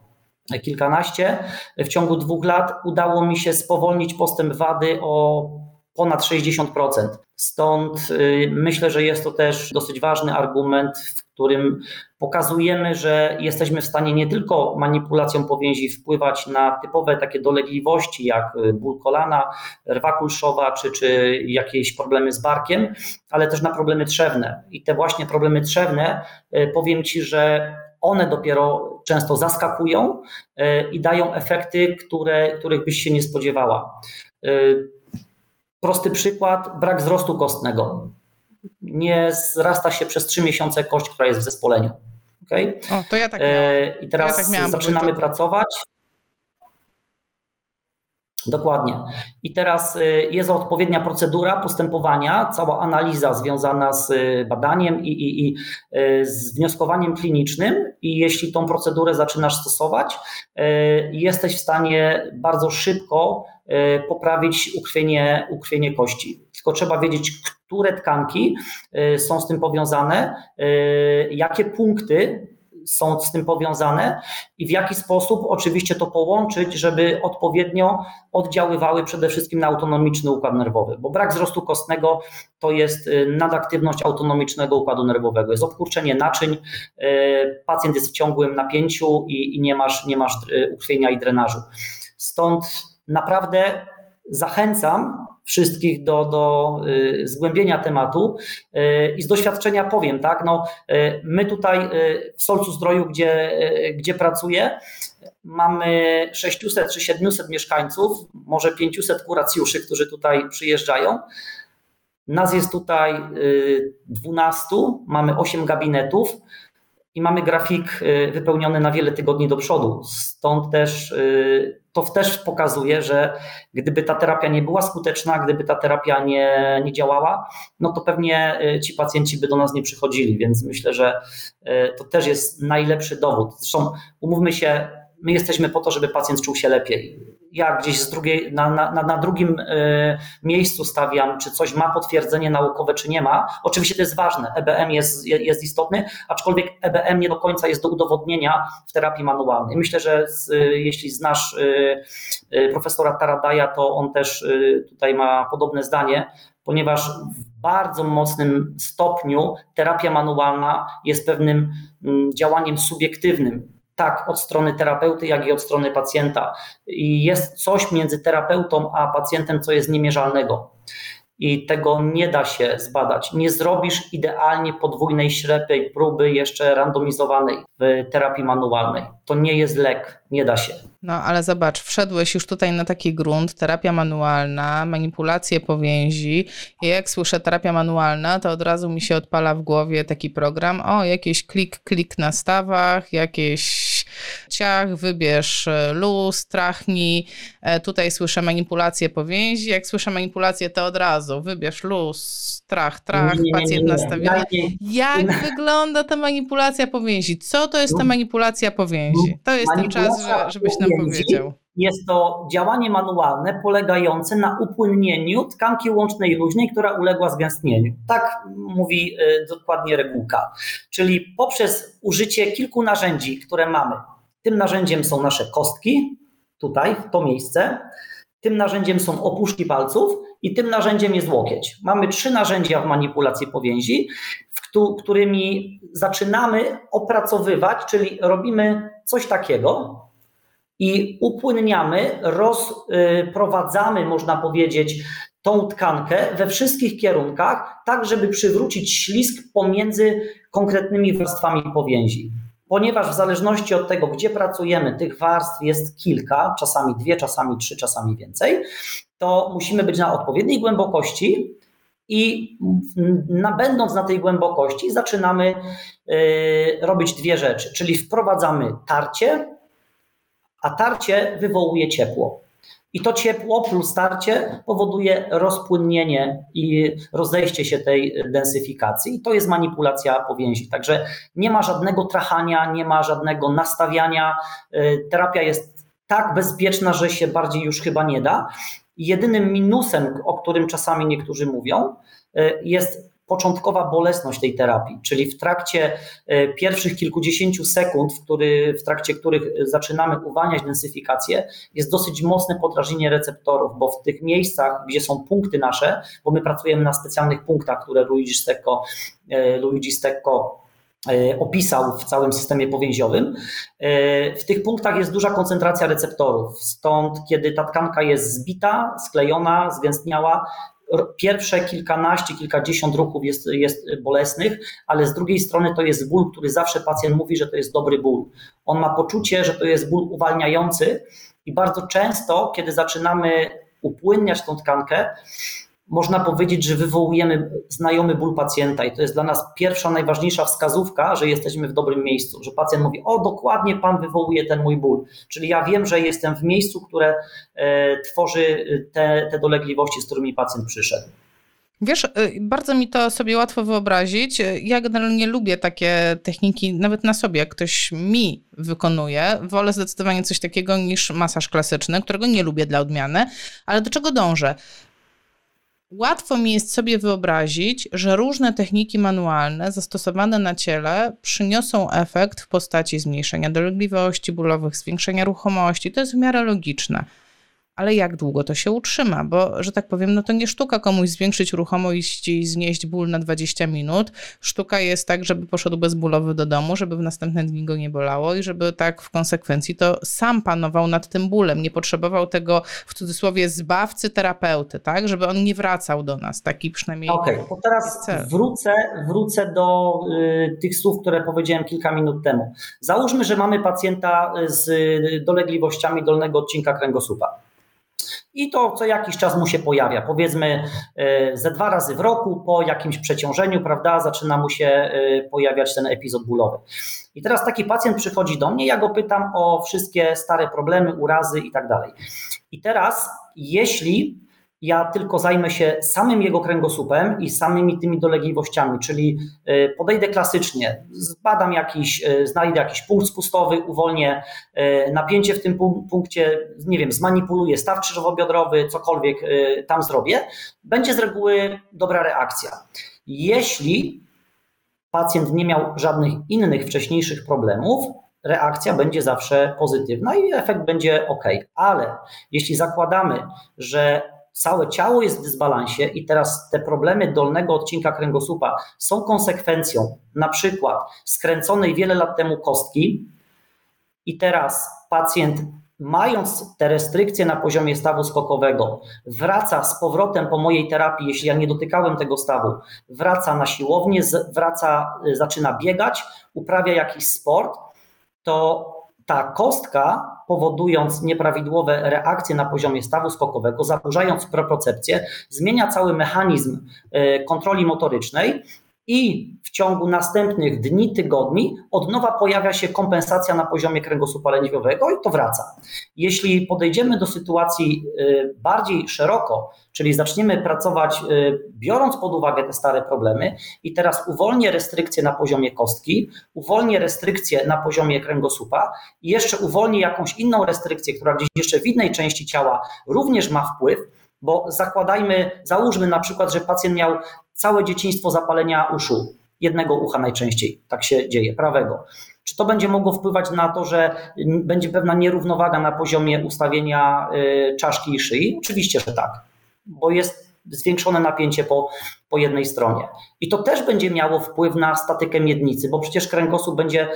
kilkanaście, w ciągu dwóch lat udało mi się spowolnić postęp wady o ponad 60%. Stąd y, myślę, że jest to też dosyć ważny argument, w którym pokazujemy, że jesteśmy w stanie nie tylko manipulacją powięzi wpływać na typowe takie dolegliwości, jak y, ból kolana, rwa kulszowa, czy, czy jakieś problemy z barkiem, ale też na problemy trzewne. I te właśnie problemy trzewne, y, powiem Ci, że one dopiero często zaskakują i dają efekty, które, których byś się nie spodziewała. Prosty przykład, brak wzrostu kostnego. Nie zrasta się przez trzy miesiące kość, która jest w zespoleniu. Okay? O, to ja tak miałam. I teraz ja tak miałam, zaczynamy pracować. Dokładnie. I teraz y, jest odpowiednia procedura postępowania, cała analiza związana z y, badaniem i, i, i, z wnioskowaniem klinicznym. I jeśli tą procedurę zaczynasz stosować, jesteś w stanie bardzo szybko poprawić ukrwienie, ukrwienie kości. Tylko trzeba wiedzieć, które tkanki są z tym powiązane, jakie punkty są z tym powiązane i w jaki sposób oczywiście to połączyć, żeby odpowiednio oddziaływały przede wszystkim na autonomiczny układ nerwowy, bo brak wzrostu kostnego to jest y, nadaktywność autonomicznego układu nerwowego, jest obkurczenie naczyń, y, pacjent jest w ciągłym napięciu i, i nie masz, nie masz y, ukrwienia i drenażu. Stąd naprawdę zachęcam wszystkich do, do y, zgłębienia tematu y, i z doświadczenia powiem, tak, no, y, my tutaj w Solcu Zdroju, gdzie, gdzie pracuję, mamy 600 czy 700 mieszkańców, może 500 kuracjuszy, którzy tutaj przyjeżdżają. Nas jest tutaj 12, mamy 8 gabinetów i mamy grafik wypełniony na wiele tygodni do przodu. Stąd też to też pokazuje, że gdyby ta terapia nie była skuteczna, gdyby ta terapia nie, nie działała, no to pewnie y, ci pacjenci by do nas nie przychodzili, więc myślę, że y, to też jest najlepszy dowód. Zresztą umówmy się, my jesteśmy po to, żeby pacjent czuł się lepiej. Ja gdzieś z drugiej, na, na, na drugim y, miejscu stawiam, czy coś ma potwierdzenie naukowe, czy nie ma. Oczywiście to jest ważne, EBM jest, jest istotny, aczkolwiek EBM nie do końca jest do udowodnienia w terapii manualnej. Myślę, że z, jeśli znasz y, profesora Taradaja, to on też tutaj ma podobne zdanie, ponieważ w bardzo mocnym stopniu terapia manualna jest pewnym mm, działaniem subiektywnym tak od strony terapeuty, jak i od strony pacjenta. I jest coś między terapeutą a pacjentem, co jest niemierzalnego. i tego nie da się zbadać. Nie zrobisz idealnie podwójnej ślepej próby jeszcze randomizowanej w terapii manualnej. To nie jest lek, nie da się. No ale zobacz, wszedłeś już tutaj na taki grunt, terapia manualna, manipulacje powięzi. I jak słyszę terapia manualna, to od razu mi się odpala w głowie taki program, o jakieś klik, klik na stawach, jakieś ciach, wybierz e, luz, trachnij. E, tutaj słyszę manipulacje powięzi, jak słyszę manipulacje, to od razu wybierz luz, trach, trach, Nie, nie, nie, pacjent nie. nastawiony. Jak [laughs] wygląda ta manipulacja powięzi? Co to jest ta No. manipulacja powięzi? To jest ten czas, żebyś nam powiedział. Jest to działanie manualne polegające na upłynnieniu tkanki łącznej luźnej, która uległa zgęstnieniu. Tak mówi y, dokładnie regułka. Czyli poprzez użycie kilku narzędzi, które mamy. Tym narzędziem są nasze kostki, tutaj, w to miejsce. Tym narzędziem są opuszki palców i tym narzędziem jest łokieć. Mamy trzy narzędzia w manipulacji powięzi, którymi zaczynamy opracowywać, czyli robimy coś takiego, i upłynniamy, rozprowadzamy, można powiedzieć, tą tkankę we wszystkich kierunkach, tak żeby przywrócić ślizg pomiędzy konkretnymi warstwami powięzi. Ponieważ w zależności od tego, gdzie pracujemy, tych warstw jest kilka, czasami dwie, czasami trzy, czasami więcej, to musimy być na odpowiedniej głębokości i będąc na tej głębokości zaczynamy y, robić dwie rzeczy, czyli wprowadzamy tarcie, a tarcie wywołuje ciepło. I to ciepło plus tarcie powoduje rozpłynnienie i rozejście się tej densyfikacji. I to jest manipulacja powięzi. Także nie ma żadnego trachania, nie ma żadnego nastawiania. Y, Terapia jest tak bezpieczna, że się bardziej już chyba nie da. Jedynym minusem, o którym czasami niektórzy mówią, y, jest początkowa bolesność tej terapii, czyli w trakcie e, pierwszych kilkudziesięciu sekund, w, który, w trakcie których zaczynamy uwalniać densyfikację, jest dosyć mocne podrażnienie receptorów, bo w tych miejscach, gdzie są punkty nasze, bo my pracujemy na specjalnych punktach, które Luigi Stecco, e, Luigi Stecco e, opisał w całym systemie powięziowym. W tych punktach jest duża koncentracja receptorów, stąd kiedy ta tkanka jest zbita, sklejona, zgęstniała, pierwsze kilkanaście, kilkadziesiąt ruchów jest, jest bolesnych, ale z drugiej strony to jest ból, który zawsze pacjent mówi, że to jest dobry ból. On ma poczucie, że to jest ból uwalniający i bardzo często, kiedy zaczynamy upłynniać tą tkankę, można powiedzieć, że wywołujemy znajomy ból pacjenta i to jest dla nas pierwsza, najważniejsza wskazówka, że jesteśmy w dobrym miejscu, że pacjent mówi, o dokładnie pan wywołuje ten mój ból, czyli ja wiem, że jestem w miejscu, które e, tworzy te, te dolegliwości, z którymi pacjent przyszedł. Wiesz, bardzo mi to sobie łatwo wyobrazić. Ja generalnie lubię takie techniki, nawet na sobie, jak ktoś mi wykonuje. Wolę zdecydowanie coś takiego niż masaż klasyczny, którego nie lubię dla odmiany, ale do czego dążę? Łatwo mi jest sobie wyobrazić, że różne techniki manualne zastosowane na ciele przyniosą efekt w postaci zmniejszenia dolegliwości bólowych, zwiększenia ruchomości. To jest w miarę logiczne. Ale jak długo to się utrzyma? Bo, że tak powiem, no to nie sztuka komuś zwiększyć ruchomość i znieść ból na 20 minut. Sztuka jest tak, żeby poszedł bezbólowy do domu, żeby w następne dni go nie bolało i żeby tak w konsekwencji to sam panował nad tym bólem. Nie potrzebował tego w cudzysłowie zbawcy terapeuty, tak? Żeby on nie wracał do nas. Taki przynajmniej. Okej, okay, to teraz wrócę, wrócę do y, tych słów, które powiedziałem kilka minut temu. Załóżmy, że mamy pacjenta z dolegliwościami dolnego odcinka kręgosłupa. I to co jakiś czas mu się pojawia. Powiedzmy ze dwa razy w roku po jakimś przeciążeniu, prawda, zaczyna mu się pojawiać ten epizod bólowy. I teraz taki pacjent przychodzi do mnie, ja go pytam o wszystkie stare problemy, urazy i tak dalej. I teraz, jeśli ja tylko zajmę się samym jego kręgosłupem i samymi tymi dolegliwościami, czyli podejdę klasycznie, zbadam jakiś, znajdę jakiś punkt spustowy, uwolnię napięcie w tym punkcie, nie wiem, zmanipuluję staw krzyżowo-biodrowy, cokolwiek tam zrobię, będzie z reguły dobra reakcja. Jeśli pacjent nie miał żadnych innych wcześniejszych problemów, reakcja będzie zawsze pozytywna i efekt będzie ok. Ale jeśli zakładamy, że całe ciało jest w dysbalansie i teraz te problemy dolnego odcinka kręgosłupa są konsekwencją. Na przykład skręconej wiele lat temu kostki i teraz pacjent mając te restrykcje na poziomie stawu skokowego, wraca z powrotem po mojej terapii, jeśli ja nie dotykałem tego stawu, wraca na siłownię, wraca, zaczyna biegać, uprawia jakiś sport, to ta kostka, powodując nieprawidłowe reakcje na poziomie stawu skokowego, zaburzając propriocepcję, zmienia cały mechanizm e, kontroli motorycznej i w ciągu następnych dni, tygodni od nowa pojawia się kompensacja na poziomie kręgosłupa lędźwiowego i to wraca. Jeśli podejdziemy do sytuacji y, bardziej szeroko, czyli zaczniemy pracować y, biorąc pod uwagę te stare problemy i teraz uwolnię restrykcje na poziomie kostki, uwolnię restrykcje na poziomie kręgosłupa i jeszcze uwolnię jakąś inną restrykcję, która gdzieś jeszcze w innej części ciała również ma wpływ, bo zakładajmy, załóżmy na przykład, że pacjent miał całe dzieciństwo zapalenia uszu, jednego ucha najczęściej, tak się dzieje, prawego. Czy to będzie mogło wpływać na to, że będzie pewna nierównowaga na poziomie ustawienia y, czaszki i szyi? Oczywiście, że tak, bo jest zwiększone napięcie po, po jednej stronie. I to też będzie miało wpływ na statykę miednicy, bo przecież kręgosłup będzie y,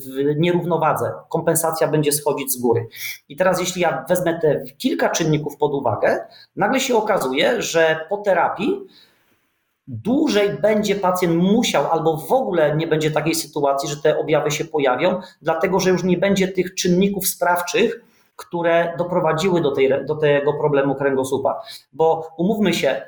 w nierównowadze, kompensacja będzie schodzić z góry. I teraz, jeśli ja wezmę te kilka czynników pod uwagę, nagle się okazuje, że po terapii dłużej będzie pacjent musiał, albo w ogóle nie będzie takiej sytuacji, że te objawy się pojawią, dlatego że już nie będzie tych czynników sprawczych, które doprowadziły do, tej, do tego problemu kręgosłupa. Bo umówmy się,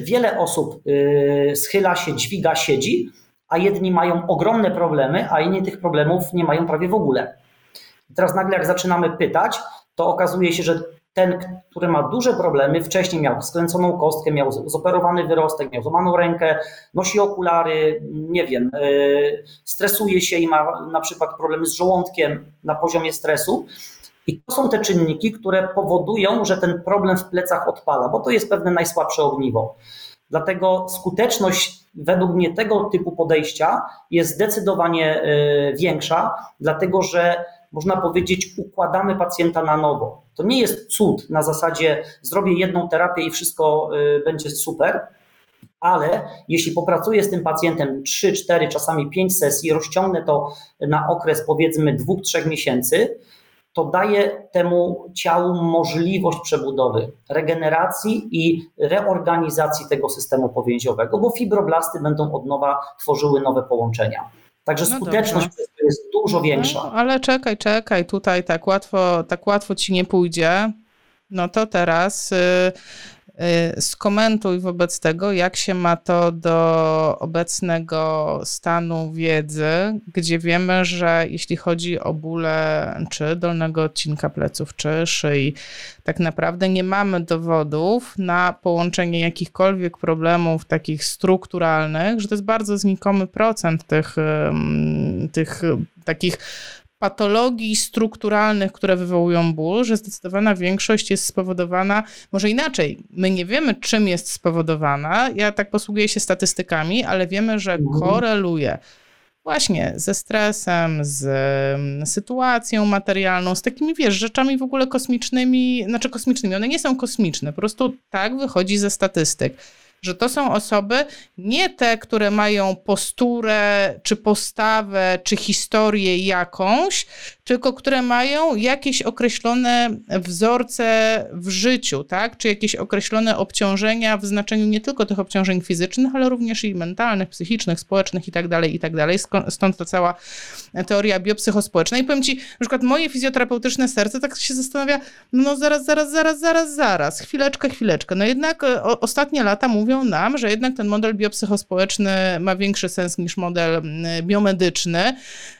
wiele osób yy, schyla się, dźwiga, siedzi, a jedni mają ogromne problemy, a inni tych problemów nie mają prawie w ogóle. Teraz nagle jak zaczynamy pytać, to okazuje się, że ten, który ma duże problemy, wcześniej miał skręconą kostkę, miał zoperowany wyrostek, miał złamaną rękę, nosi okulary, nie wiem, e, stresuje się i ma na przykład problemy z żołądkiem na poziomie stresu. I to są te czynniki, które powodują, że ten problem w plecach odpala, bo to jest pewne najsłabsze ogniwo. Dlatego skuteczność według mnie tego typu podejścia jest zdecydowanie e, większa, dlatego że można powiedzieć, układamy pacjenta na nowo. To nie jest cud na zasadzie zrobię jedną terapię i wszystko y, będzie super, ale jeśli popracuję z tym pacjentem 3, 4, czasami 5 sesji, rozciągnę to na okres powiedzmy 2-3 miesięcy, to daje temu ciału możliwość przebudowy, regeneracji i reorganizacji tego systemu powięziowego, bo fibroblasty będą od nowa tworzyły nowe połączenia. Także no skuteczność jest dużo większa. No, ale czekaj, czekaj, tutaj tak łatwo, tak łatwo ci nie pójdzie. No to teraz y, Y, skomentuj wobec tego, jak się ma to do obecnego stanu wiedzy, gdzie wiemy, że jeśli chodzi o bóle czy dolnego odcinka pleców, czy szyi, tak naprawdę nie mamy dowodów na połączenie jakichkolwiek problemów takich strukturalnych, że to jest bardzo znikomy procent tych, tych takich patologii strukturalnych, które wywołują ból, że zdecydowana większość jest spowodowana, może inaczej, my nie wiemy, czym jest spowodowana. Ja tak posługuję się statystykami, ale wiemy, że mhm. koreluje właśnie ze stresem, z mm, sytuacją materialną, z takimi, wiesz, rzeczami w ogóle kosmicznymi, znaczy kosmicznymi, one nie są kosmiczne, po prostu tak wychodzi ze statystyk że to są osoby nie te, które mają posturę, czy postawę, czy historię jakąś, tylko które mają jakieś określone wzorce w życiu, tak? Czy jakieś określone obciążenia w znaczeniu nie tylko tych obciążeń fizycznych, ale również i mentalnych, psychicznych, społecznych i tak dalej, i tak. Stąd ta cała teoria biopsychospołeczna. I powiem ci, na przykład moje fizjoterapeutyczne serce tak się zastanawia, no zaraz, zaraz, zaraz, zaraz, zaraz, chwileczkę, chwileczkę. No jednak e, o, ostatnie lata mówią nam, że jednak ten model biopsychospołeczny ma większy sens niż model biomedyczny,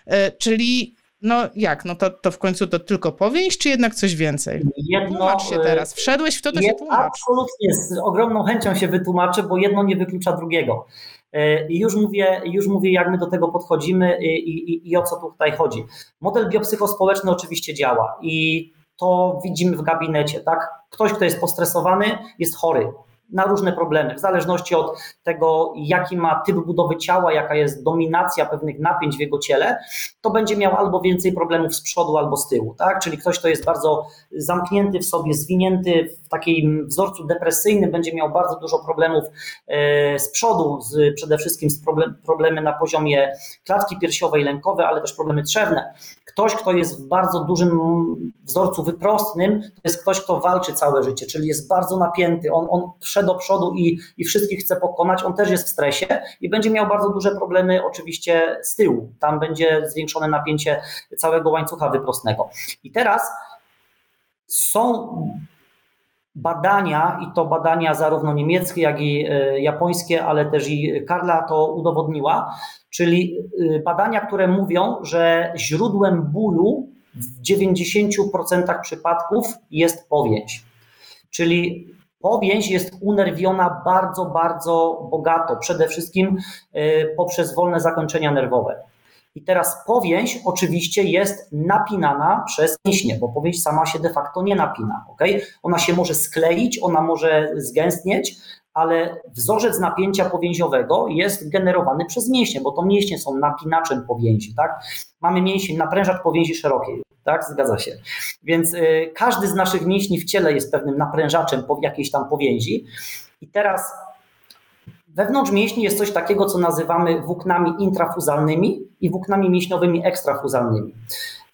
e, czyli no jak? No to, to w końcu to tylko powieść, czy jednak coś więcej? Jedno, Tłumacz się teraz. Wszedłeś w to, to się tłumacz. Absolutnie, z ogromną chęcią się wytłumaczę, bo jedno nie wyklucza drugiego. E, I już mówię, już mówię, jak my do tego podchodzimy i, i, i o co tutaj chodzi. Model biopsychospołeczny oczywiście działa i to widzimy w gabinecie, tak? Ktoś, kto jest postresowany, jest chory na różne problemy, w zależności od tego, jaki ma typ budowy ciała, jaka jest dominacja pewnych napięć w jego ciele, to będzie miał albo więcej problemów z przodu, albo z tyłu, tak? Czyli ktoś, kto jest bardzo zamknięty w sobie, zwinięty takim wzorcu depresyjnym, będzie miał bardzo dużo problemów e, z przodu, z, przede wszystkim z problem, problemy na poziomie klatki piersiowej, lękowe, ale też problemy trzewne. Ktoś, kto jest w bardzo dużym wzorcu wyprostnym, to jest ktoś, kto walczy całe życie, czyli jest bardzo napięty, on, on prze do przodu i, i wszystkich chce pokonać, on też jest w stresie i będzie miał bardzo duże problemy oczywiście z tyłu. Tam będzie zwiększone napięcie całego łańcucha wyprostnego. I teraz są badania, i to badania zarówno niemieckie, jak i e, japońskie, ale też i Karla to udowodniła, czyli e, badania, które mówią, że źródłem bólu w 90% przypadków jest powięź. Czyli powięź jest unerwiona bardzo, bardzo bogato, przede wszystkim e, poprzez wolne zakończenia nerwowe. I teraz powięź oczywiście jest napinana przez mięśnie, bo powięź sama się de facto nie napina. Okay? Ona się może skleić, ona może zgęstnieć, ale wzorzec napięcia powięziowego jest generowany przez mięśnie, bo to mięśnie są napinaczem powięzi. Tak? Mamy mięsień, naprężacz powięzi szerokiej. Tak, zgadza się. Więc y, każdy z naszych mięśni w ciele jest pewnym naprężaczem po, jakiejś tam powięzi. I teraz Wewnątrz mięśni jest coś takiego, co nazywamy włóknami intrafuzalnymi i włóknami mięśniowymi ekstrafuzalnymi.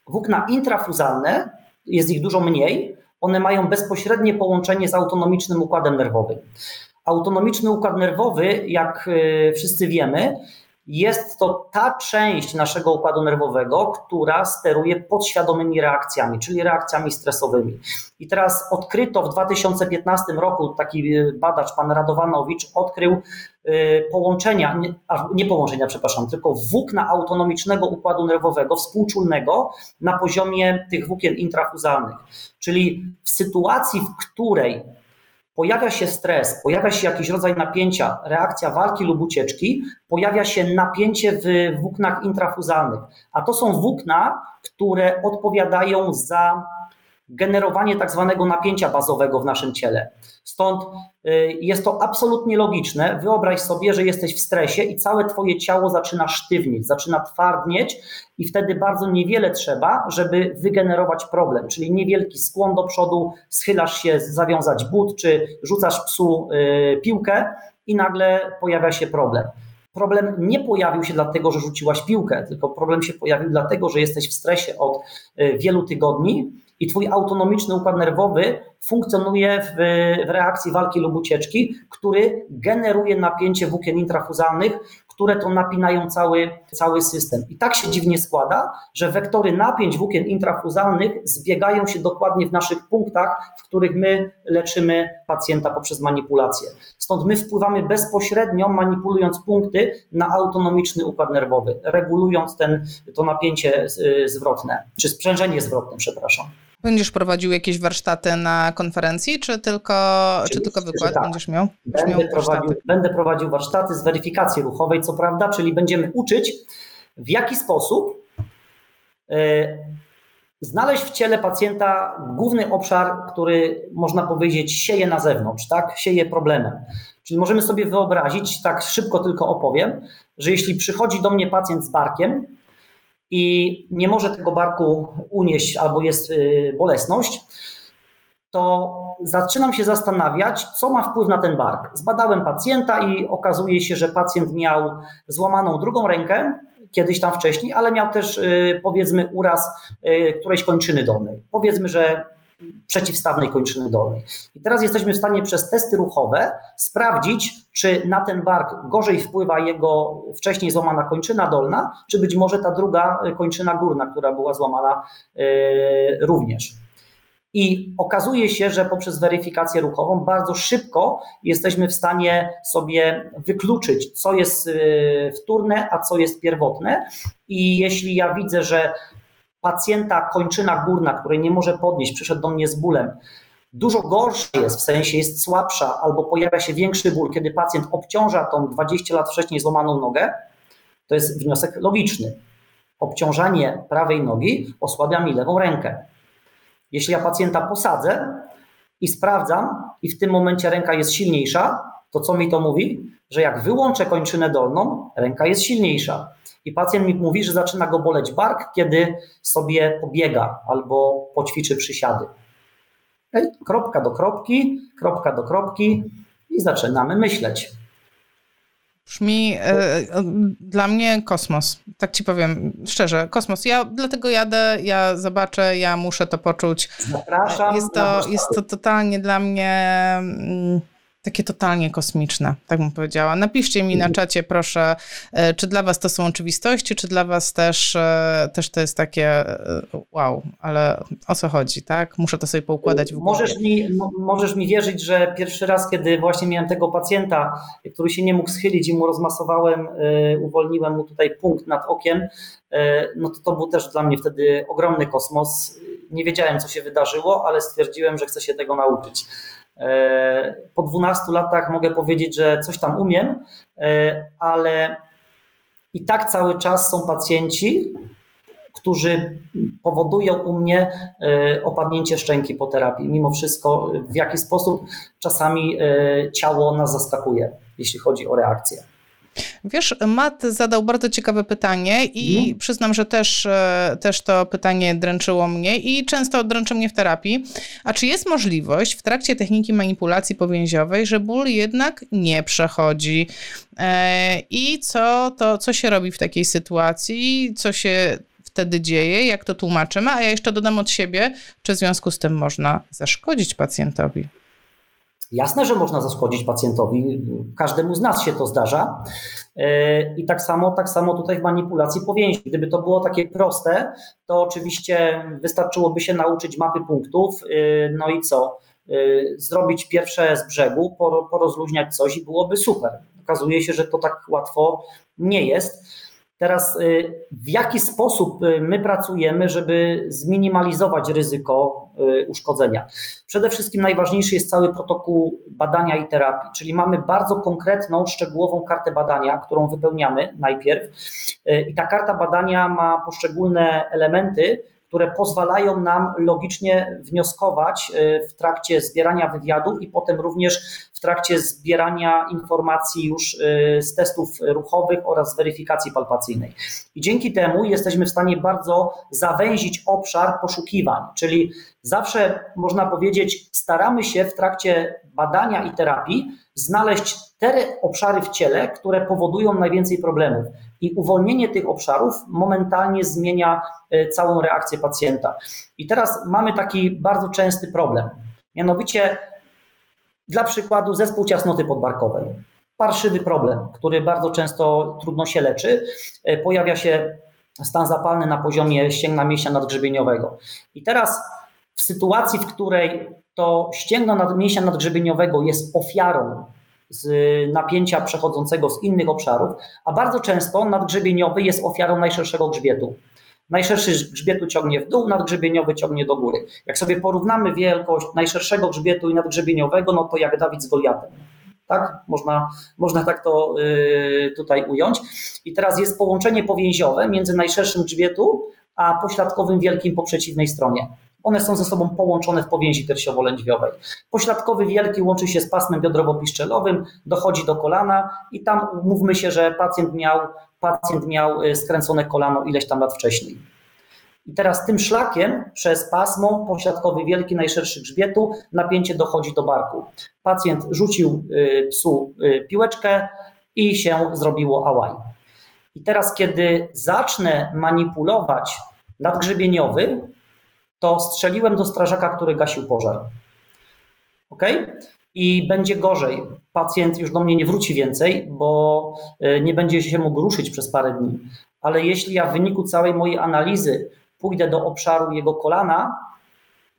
Włókna intrafuzalne, jest ich dużo mniej, one mają bezpośrednie połączenie z autonomicznym układem nerwowym. Autonomiczny układ nerwowy, jak y, wszyscy wiemy, jest to ta część naszego układu nerwowego, która steruje podświadomymi reakcjami, czyli reakcjami stresowymi. I teraz odkryto w 2015 roku, taki y, badacz, pan Radowanowicz, odkrył y, połączenia, nie, nie połączenia, przepraszam, tylko włókna autonomicznego układu nerwowego, współczulnego na poziomie tych włókien intrafuzalnych. Czyli w sytuacji, w której pojawia się stres, pojawia się jakiś rodzaj napięcia, reakcja walki lub ucieczki, pojawia się napięcie w włóknach intrafuzalnych. A to są włókna, które odpowiadają za generowanie tak zwanego napięcia bazowego w naszym ciele. Stąd y, jest to absolutnie logiczne. Wyobraź sobie, że jesteś w stresie i całe Twoje ciało zaczyna sztywnieć, zaczyna twardnieć, i wtedy bardzo niewiele trzeba, żeby wygenerować problem, czyli niewielki skłon do przodu, schylasz się, zawiązać but, czy rzucasz psu y, piłkę i nagle pojawia się problem. Problem nie pojawił się dlatego, że rzuciłaś piłkę, tylko problem się pojawił dlatego, że jesteś w stresie od y, wielu tygodni i twój autonomiczny układ nerwowy funkcjonuje w, w, reakcji walki lub ucieczki, który generuje napięcie włókien intrafuzalnych, które to napinają cały, cały system. I tak się dziwnie składa, że wektory napięć włókien intrafuzalnych zbiegają się dokładnie w naszych punktach, w których my leczymy pacjenta poprzez manipulację. Stąd my wpływamy bezpośrednio, manipulując punkty na autonomiczny układ nerwowy, regulując ten, to napięcie y, zwrotne, czy sprzężenie zwrotne, przepraszam. Będziesz prowadził jakieś warsztaty na konferencji, czy tylko, czy tylko wykład tak. będziesz miał? Będę, miał prowadził, będę prowadził warsztaty z weryfikacji ruchowej, co prawda, czyli będziemy uczyć, w jaki sposób yy, znaleźć w ciele pacjenta główny obszar, który można powiedzieć sieje na zewnątrz, tak? Sieje problemem. Czyli możemy sobie wyobrazić, tak szybko tylko opowiem, że jeśli przychodzi do mnie pacjent z barkiem, i nie może tego barku unieść albo jest y, bolesność, to zaczynam się zastanawiać, co ma wpływ na ten bark. Zbadałem pacjenta i okazuje się, że pacjent miał złamaną drugą rękę kiedyś tam wcześniej, ale miał też y, powiedzmy uraz y, którejś kończyny dolnej. Powiedzmy, że przeciwstawnej kończyny dolnej. I teraz jesteśmy w stanie przez testy ruchowe sprawdzić, czy na ten bark gorzej wpływa jego wcześniej złamana kończyna dolna, czy być może ta druga kończyna górna, która była złamana yy, również. I okazuje się, że poprzez weryfikację ruchową bardzo szybko jesteśmy w stanie sobie wykluczyć, co jest yy, wtórne, a co jest pierwotne. I jeśli ja widzę, że pacjenta kończyna górna, której nie może podnieść, przyszedł do mnie z bólem, dużo gorsza jest, w sensie jest słabsza albo pojawia się większy ból, kiedy pacjent obciąża tą 20 lat wcześniej złamaną nogę, to jest wniosek logiczny. Obciążanie prawej nogi osłabia mi lewą rękę. Jeśli ja pacjenta posadzę i sprawdzam, i w tym momencie ręka jest silniejsza, to co mi to mówi? Że jak wyłączę kończynę dolną, ręka jest silniejsza. I pacjent mi mówi, że zaczyna go boleć bark, kiedy sobie pobiega albo poćwiczy przysiady. Kropka do kropki, kropka do kropki i zaczynamy myśleć. Brzmi e, dla mnie kosmos. Tak ci powiem szczerze, kosmos. Ja dlatego jadę, ja zobaczę, ja muszę to poczuć. Zapraszam. Jest to, jest to totalnie dla mnie. Mm, takie totalnie kosmiczne, tak bym powiedziała. Napiszcie mi na mhm. czacie, proszę, e, czy dla was to są oczywistości, czy dla was też, e, też to jest takie e, wow, ale o co chodzi, tak? Muszę to sobie poukładać w głowie. Możesz mi, możesz mi wierzyć, że pierwszy raz, kiedy właśnie miałem tego pacjenta, który się nie mógł schylić i mu rozmasowałem, uwolniłem mu tutaj punkt nad okiem, no to to był też dla mnie wtedy ogromny kosmos. Nie wiedziałem, co się wydarzyło, ale stwierdziłem, że chcę się tego nauczyć. E, po 12 latach mogę powiedzieć, że coś tam umiem, e, ale i tak cały czas są pacjenci, którzy powodują u mnie e, opadnięcie szczęki po terapii. Mimo wszystko, w jaki sposób czasami ciało nas zaskakuje, jeśli chodzi o reakcję. Wiesz, Matt zadał bardzo ciekawe pytanie i mhm. przyznam, że też, e, też to pytanie dręczyło mnie i często dręczy mnie w terapii. A czy jest możliwość w trakcie techniki manipulacji powięziowej, że ból jednak nie przechodzi? E, I co, to, co się robi w takiej sytuacji? Co się wtedy dzieje? Jak to tłumaczymy? A ja jeszcze dodam od siebie, czy w związku z tym można zaszkodzić pacjentowi? Jasne, że można zaszkodzić pacjentowi, każdemu z nas się to zdarza. E, I tak samo, tak samo tutaj w manipulacji powięzi. Gdyby to było takie proste, to oczywiście wystarczyłoby się nauczyć mapy punktów, e, no i co? E, zrobić pierwsze z brzegu, porozluźniać coś i byłoby super. Okazuje się, że to tak łatwo nie jest. Teraz y, w jaki sposób y, my pracujemy, żeby zminimalizować ryzyko y, uszkodzenia? Przede wszystkim najważniejszy jest cały protokół badania i terapii, czyli mamy bardzo konkretną, szczegółową kartę badania, którą wypełniamy najpierw. I ta karta badania ma poszczególne elementy, które pozwalają nam logicznie wnioskować y, w trakcie zbierania wywiadu i potem również w trakcie zbierania informacji już y, z testów ruchowych oraz weryfikacji palpacyjnej. I dzięki temu jesteśmy w stanie bardzo zawęzić obszar poszukiwań, czyli zawsze można powiedzieć, staramy się w trakcie badania i terapii znaleźć te obszary w ciele, które powodują najwięcej problemów. I uwolnienie tych obszarów momentalnie zmienia e, całą reakcję pacjenta. I teraz mamy taki bardzo częsty problem. Mianowicie, dla przykładu, zespół ciasnoty podbarkowej. Parszywy problem, który bardzo często trudno się leczy. E, pojawia się stan zapalny na poziomie ścięgna mięśnia nadgrzebieniowego. I teraz w sytuacji, w której to ścięgno nadmięśnia nadgrzebieniowego jest ofiarą z napięcia przechodzącego z innych obszarów, a bardzo często nadgrzebieniowy jest ofiarą najszerszego grzbietu. Najszerszy grzbietu ciągnie w dół, nadgrzebieniowy ciągnie do góry. Jak sobie porównamy wielkość najszerszego grzbietu i nadgrzebieniowego, no to jak Dawid z Goliatem. Tak? Można, można tak to yy, tutaj ująć. I teraz jest połączenie powięziowe między najszerszym grzbietu a pośladkowym wielkim po przeciwnej stronie. One są ze sobą połączone w powięzi piersiowo-lędźwiowej. Pośladkowy wielki łączy się z pasmem biodrowo-piszczelowym, dochodzi do kolana i tam mówmy się, że pacjent miał, pacjent miał y, skręcone kolano ileś tam lat wcześniej. I teraz tym szlakiem przez pasmo pośladkowy wielki, najszerszy grzbietu, napięcie dochodzi do barku. Pacjent rzucił y, psu y, piłeczkę i się zrobiło ałaj. I teraz, kiedy zacznę manipulować nadgrzebieniowy, to strzeliłem do strażaka, który gasił pożar. Ok? I będzie gorzej. Pacjent już do mnie nie wróci więcej, bo e, nie będzie się mógł ruszyć przez parę dni. Ale jeśli ja w wyniku całej mojej analizy pójdę do obszaru jego kolana,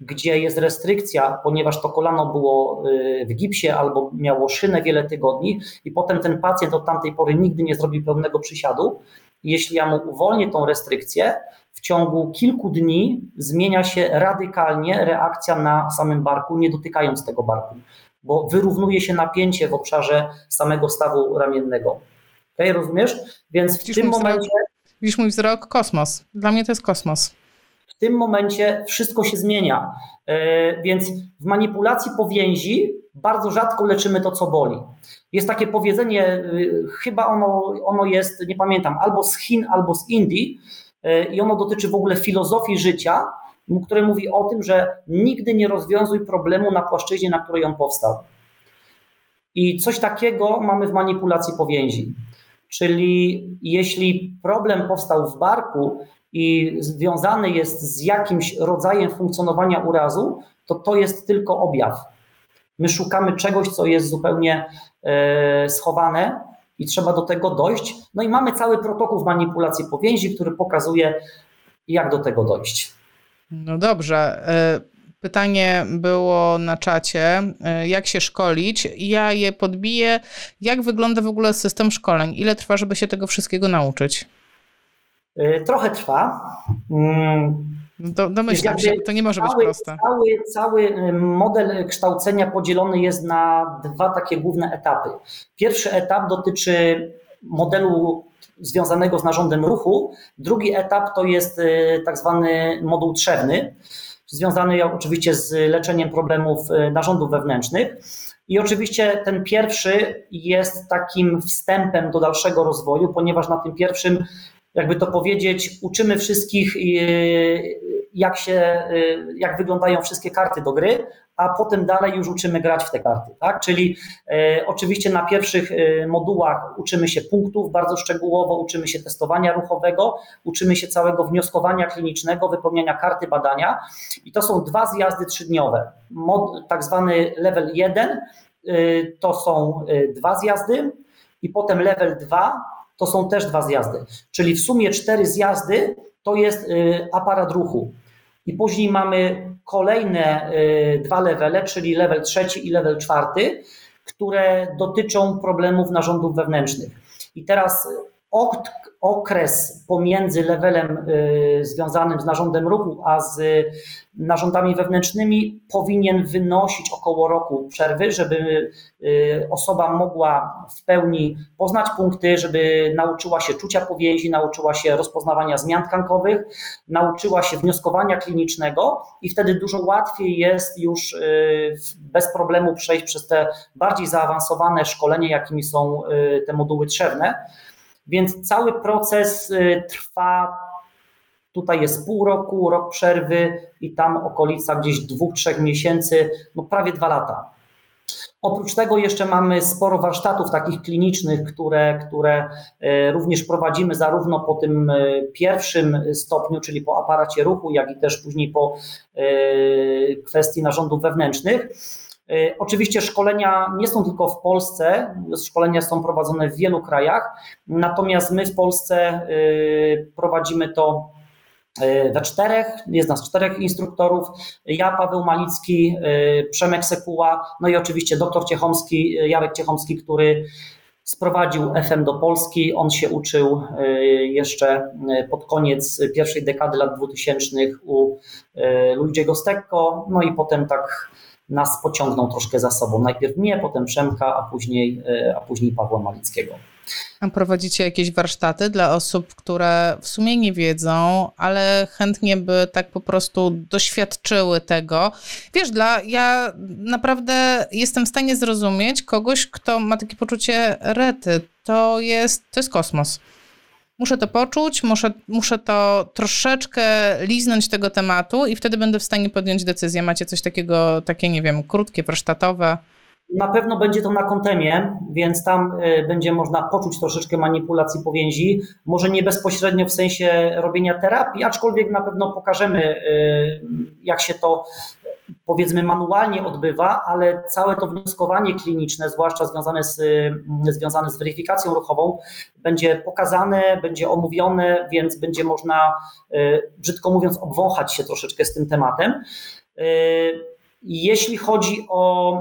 gdzie jest restrykcja, ponieważ to kolano było e, w gipsie albo miało szynę wiele tygodni, i potem ten pacjent od tamtej pory nigdy nie zrobi pełnego przysiadu. Jeśli ja mu uwolnię tą restrykcję, w ciągu kilku dni zmienia się radykalnie reakcja na samym barku, nie dotykając tego barku, bo wyrównuje się napięcie w obszarze samego stawu ramiennego. Okay, rozumiesz? Więc w widzisz tym momencie. Wzrok, widzisz mój wzrok? Kosmos. Dla mnie to jest kosmos. tym momencie wszystko się zmienia. Więc w manipulacji powięzi bardzo rzadko leczymy to, co boli. Jest takie powiedzenie, chyba ono, ono jest, nie pamiętam, albo z Chin, albo z Indii, i ono dotyczy w ogóle filozofii życia, które mówi o tym, że nigdy nie rozwiązuj problemu na płaszczyźnie, na której on powstał. I coś takiego mamy w manipulacji powięzi. Czyli jeśli problem powstał w barku i związany jest z jakimś rodzajem funkcjonowania urazu, to to jest tylko objaw. My szukamy czegoś, co jest zupełnie e, schowane i trzeba do tego dojść. No i mamy cały protokół w manipulacji powięzi, który pokazuje, jak do tego dojść. No dobrze. E, pytanie było na czacie, e, jak się szkolić. Ja je podbiję. Jak wygląda w ogóle system szkoleń? Ile trwa, żeby się tego wszystkiego nauczyć? E, trochę trwa. No domyślam się, to nie może cały, być proste. Cały, cały model kształcenia podzielony jest na dwa takie główne etapy. Pierwszy etap dotyczy modelu związanego z narządem ruchu. Drugi etap to jest y, tak zwany moduł trzewny, związany oczywiście z leczeniem problemów y, narządów wewnętrznych. I oczywiście ten pierwszy jest takim wstępem do dalszego rozwoju, ponieważ na tym pierwszym, jakby to powiedzieć, uczymy wszystkich y, jak, się, y, jak wyglądają wszystkie karty do gry, a potem dalej już uczymy grać w te karty. Tak? Czyli e, oczywiście na pierwszych modułach uczymy się punktów bardzo szczegółowo, uczymy się testowania ruchowego, uczymy się całego wnioskowania klinicznego, wypełniania karty badania i to są dwa zjazdy trzydniowe. Tak zwany level 1 y, to są dwa zjazdy i potem level 2 to są też dwa zjazdy. Czyli w sumie cztery zjazdy to jest aparat ruchu. I później mamy kolejne y, dwa levele, czyli level trzeci i level czwarty, które dotyczą problemów narządów wewnętrznych. I teraz okres pomiędzy levelem y, związanym z narządem ruchu, a z narządami wewnętrznymi powinien wynosić około roku przerwy, żeby y, osoba mogła w pełni poznać punkty, żeby nauczyła się czucia powięzi, nauczyła się rozpoznawania zmian tkankowych, nauczyła się wnioskowania klinicznego i wtedy dużo łatwiej jest już y, bez problemu przejść przez te bardziej zaawansowane szkolenie, jakimi są te moduły trzewne. Więc cały proces y, trwa, tutaj jest pół roku, rok przerwy i tam okolica gdzieś dwóch, trzech miesięcy, no prawie dwa lata. Oprócz tego jeszcze mamy sporo warsztatów takich klinicznych, które, które y, również prowadzimy zarówno po tym y, pierwszym stopniu, czyli po aparacie ruchu, jak i też później po kwestii narządów wewnętrznych. E, oczywiście szkolenia nie są tylko w Polsce, szkolenia są prowadzone w wielu krajach, natomiast my w Polsce e, prowadzimy to e, we czterech, jest nas czterech instruktorów, ja, Paweł Malicki, Przemek Sekuła, no i oczywiście doktor Ciechomski, Jarek Ciechomski, który sprowadził FM do Polski. On się uczył jeszcze pod koniec pierwszej dekady lat 2000 u Luigiego Stekko, no i potem tak nas pociągnął troszkę za sobą. Najpierw mnie, potem Przemka, a później, e, a później Pawła Malickiego. A prowadzicie jakieś warsztaty dla osób, które w sumie nie wiedzą, ale chętnie by tak po prostu doświadczyły tego. Wiesz, dla ja naprawdę jestem w stanie zrozumieć kogoś, kto ma takie poczucie rety. To jest, to jest kosmos muszę to poczuć, muszę, muszę to troszeczkę liznąć tego tematu i wtedy będę w stanie podjąć decyzję. Macie coś takiego, takie, nie wiem, krótkie, warsztatowe? Na pewno będzie to na kontemie, więc tam y, będzie można poczuć troszeczkę manipulacji powięzi. Może nie bezpośrednio w sensie robienia terapii, aczkolwiek na pewno pokażemy, y, jak się to powiedzmy manualnie odbywa, ale całe to wnioskowanie kliniczne, zwłaszcza związane z, mm, związane z weryfikacją ruchową, będzie pokazane, będzie omówione, więc będzie można, y, brzydko mówiąc, obwąchać się troszeczkę z tym tematem. Y, jeśli chodzi o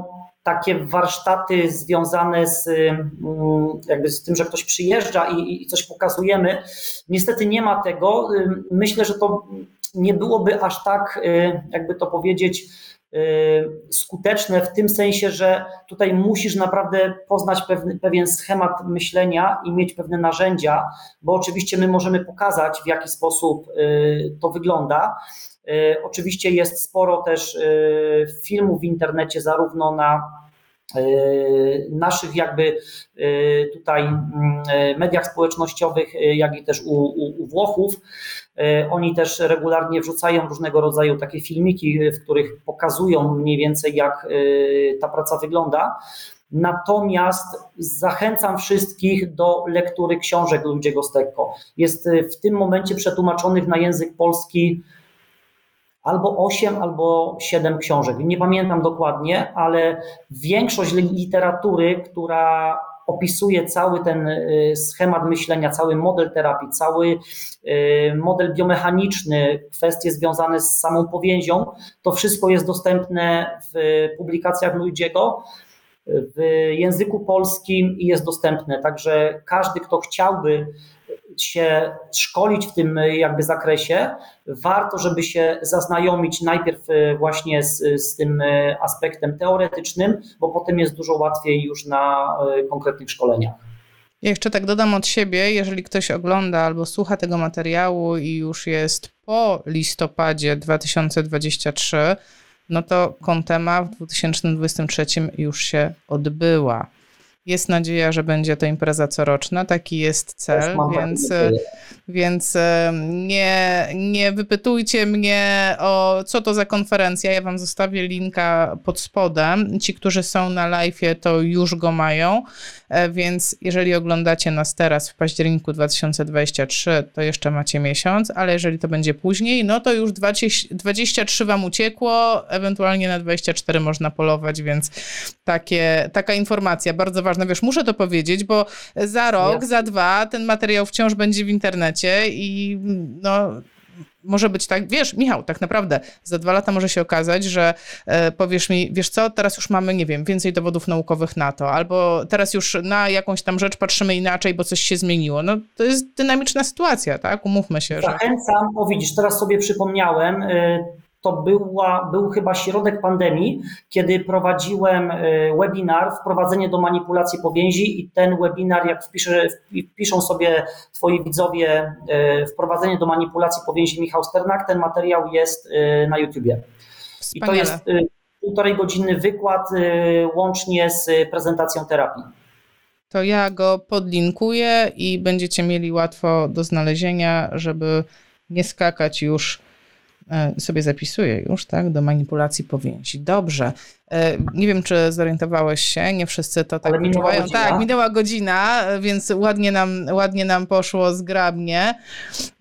takie warsztaty związane z, mm, jakby z tym, że ktoś przyjeżdża i, i coś pokazujemy, niestety nie ma tego. Y, myślę, że to nie byłoby aż tak, jakby to powiedzieć, skuteczne w tym sensie, że tutaj musisz naprawdę poznać pewny, pewien schemat myślenia i mieć pewne narzędzia, bo oczywiście my możemy pokazać, w jaki sposób to wygląda. Oczywiście jest sporo też filmów w internecie, zarówno na naszych jakby tutaj mm, mediach społecznościowych, jak i też u, u, u Włochów, oni też regularnie wrzucają różnego rodzaju takie filmiki, w których pokazują mniej więcej, jak e, ta praca wygląda. Natomiast zachęcam wszystkich do lektury książek Luigiego Stecco. Jest e, w tym momencie przetłumaczonych na język polski albo 8, albo 7 książek. Nie pamiętam dokładnie, ale większość literatury, która opisuje cały ten y, schemat myślenia, cały model terapii, cały y, model biomechaniczny, kwestie związane z samą powięzią. To wszystko jest dostępne w publikacjach Luigiego w języku polskim i jest dostępne. Także każdy, kto chciałby się szkolić w tym jakby zakresie, warto, żeby się zaznajomić najpierw e, właśnie z, z tym e, aspektem teoretycznym, bo potem jest dużo łatwiej już na konkretnych szkoleniach. Ja jeszcze tak dodam od siebie, jeżeli ktoś ogląda albo słucha tego materiału i już jest po listopadzie 2023, no to Kontema w 2023 już się odbyła. Jest nadzieja, że będzie to impreza coroczna, taki jest cel, więc, więc nie, nie wypytujcie mnie o co to za konferencja. Ja wam zostawię linka pod spodem. Ci, którzy są na live, to już go mają, e, więc jeżeli oglądacie nas teraz w październiku 2023, to jeszcze macie miesiąc, ale jeżeli to będzie później, no to już 20, 23 wam uciekło, ewentualnie na 24 można polować, więc takie, taka informacja bardzo ważna ważne, wiesz, muszę to powiedzieć, bo za rok, za dwa ten materiał wciąż będzie w internecie i no może być tak, wiesz, Michał, tak naprawdę za dwa lata może się okazać, że e, powiesz mi, wiesz co, teraz już mamy, nie wiem, więcej dowodów naukowych na to, albo teraz już na jakąś tam rzecz patrzymy inaczej, bo coś się zmieniło. No to jest dynamiczna sytuacja, tak? Umówmy się. Zachęcam, że... o widzisz, teraz sobie przypomniałem, y, to była, był chyba środek pandemii, kiedy prowadziłem e, webinar Wprowadzenie do manipulacji powięzi i ten webinar, jak wpiszę, wpiszą sobie Twoi widzowie e, Wprowadzenie do manipulacji powięzi Michał Sternak, ten materiał jest e, na YouTubie. Wspaniale. I to jest półtorej godziny wykład łącznie z prezentacją terapii. To ja go podlinkuję i będziecie mieli łatwo do znalezienia, żeby nie skakać już sobie zapisuję już, tak, do manipulacji powięzi. Dobrze. E, nie wiem, czy zorientowałeś się, nie wszyscy to tak wyczuwają. Tak, minęła godzina, więc ładnie nam, ładnie nam poszło zgrabnie.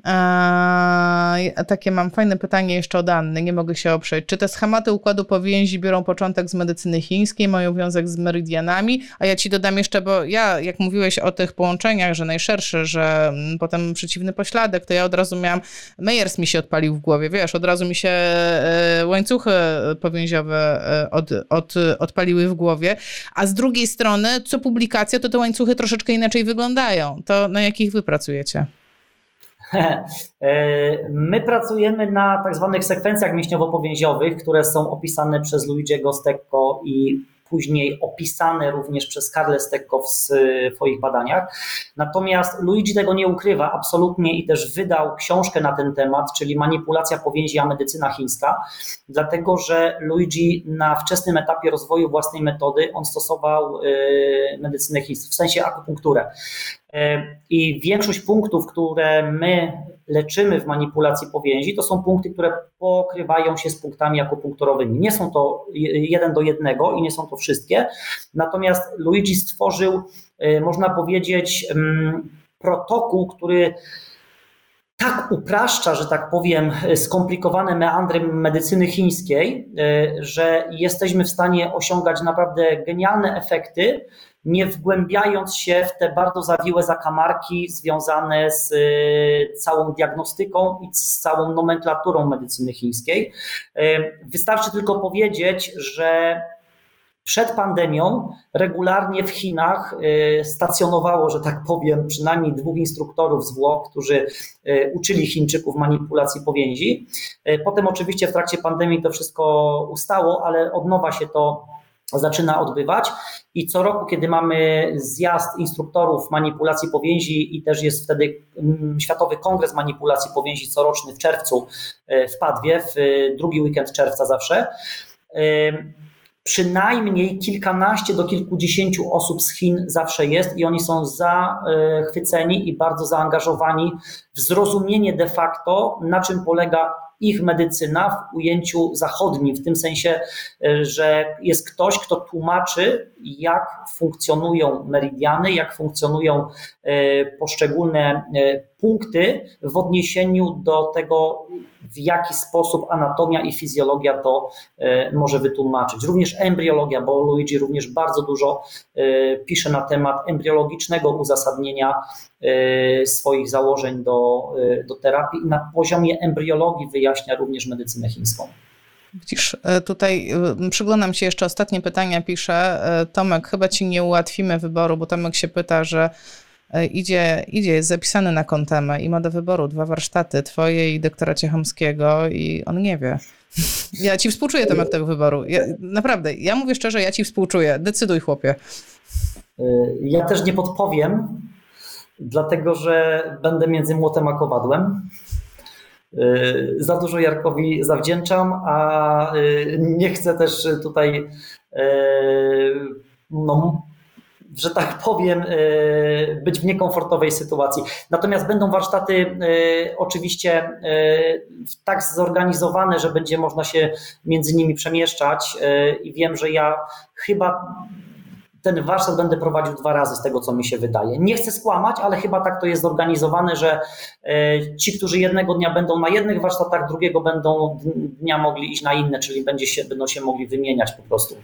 Eee, takie mam fajne pytanie jeszcze od Anny, nie mogę się oprzeć. Czy te schematy układu powięzi biorą początek z medycyny chińskiej, mają wiązek z meridianami? A ja ci dodam jeszcze, bo ja, jak mówiłeś o tych połączeniach, że najszerszy, że mm, potem przeciwny pośladek, to ja od razu miałam, Meyers mi się odpalił w głowie, wiesz, od razu mi się e, łańcuchy powięziowe e, od, od, odpaliły w głowie, a z drugiej strony, co publikacja, to te łańcuchy troszeczkę inaczej wyglądają. To na jakich wy pracujecie? [laughs] E, my pracujemy na tak zwanych sekwencjach mięśniowo-powięziowych, które są opisane przez Luigiego Stecco i później opisane również przez Carles Tecco w swoich badaniach. Natomiast Luigi tego nie ukrywa absolutnie i też wydał książkę na ten temat, czyli Manipulacja powięzi a medycyna chińska, dlatego że Luigi na wczesnym etapie rozwoju własnej metody on stosował y, medycynę chińską, w sensie akupunkturę. Y, I większość punktów, które my leczymy w manipulacji powięzi, to są punkty, które pokrywają się z punktami akupunkturowymi. Nie są to jeden do jednego i nie są to wszystkie. Natomiast Luigi stworzył, y, można powiedzieć, mm, protokół, który tak upraszcza, że tak powiem, skomplikowane meandry medycyny chińskiej, y, że jesteśmy w stanie osiągać naprawdę genialne efekty, nie wgłębiając się w te bardzo zawiłe zakamarki związane z y, całą diagnostyką i z całą nomenklaturą medycyny chińskiej. Y, wystarczy tylko powiedzieć, że przed pandemią regularnie w Chinach stacjonowało, że tak powiem, przynajmniej dwóch instruktorów z Włoch, którzy uczyli Chińczyków manipulacji powięzi. Potem oczywiście w trakcie pandemii to wszystko ustało, ale od nowa się to zaczyna odbywać. I co roku, kiedy mamy zjazd instruktorów manipulacji powięzi i też jest wtedy mm, Światowy Kongres Manipulacji Powięzi coroczny w czerwcu e, w Padwie, w drugi weekend czerwca zawsze, e, przynajmniej kilkanaście do kilkudziesięciu osób z Chin zawsze jest i oni są zachwyceni i bardzo zaangażowani w zrozumienie de facto, na czym polega ich medycyna w ujęciu zachodnim, w tym sensie, e, że jest ktoś, kto tłumaczy, jak funkcjonują meridiany, jak funkcjonują e, poszczególne e, punkty w odniesieniu do tego, w jaki sposób anatomia i fizjologia to może wytłumaczyć. Również embriologia, bo Luigi również bardzo dużo pisze na temat embriologicznego uzasadnienia swoich założeń do, do terapii i na poziomie embriologii wyjaśnia również medycynę chińską. Widzisz, e, tutaj e, przyglądam się jeszcze ostatnie pytania, pisze e, Tomek, chyba ci nie ułatwimy wyboru, bo Tomek się pyta, że idzie, idzie jest zapisany na kontemę i ma do wyboru dwa warsztaty, twoje i doktora Ciechomskiego i on nie wie. [laughs] Ja ci współczuję Tomek tego wyboru. Ja, naprawdę, ja mówię szczerze, ja ci współczuję. Decyduj chłopie. Ja też nie podpowiem, dlatego że będę między młotem a kowadłem. Y, za dużo Jarkowi zawdzięczam, a y, nie chcę też tutaj, y, no, że tak powiem, być w niekomfortowej sytuacji. Natomiast będą warsztaty oczywiście tak zorganizowane, że będzie można się między nimi przemieszczać i wiem, że ja chyba ten warsztat będę prowadził dwa razy z tego, co mi się wydaje. Nie chcę skłamać, ale chyba tak to jest zorganizowane, że e, ci, którzy jednego dnia będą na jednych warsztatach, drugiego będą dnia mogli iść na inne, czyli będzie się, będą się mogli wymieniać po prostu.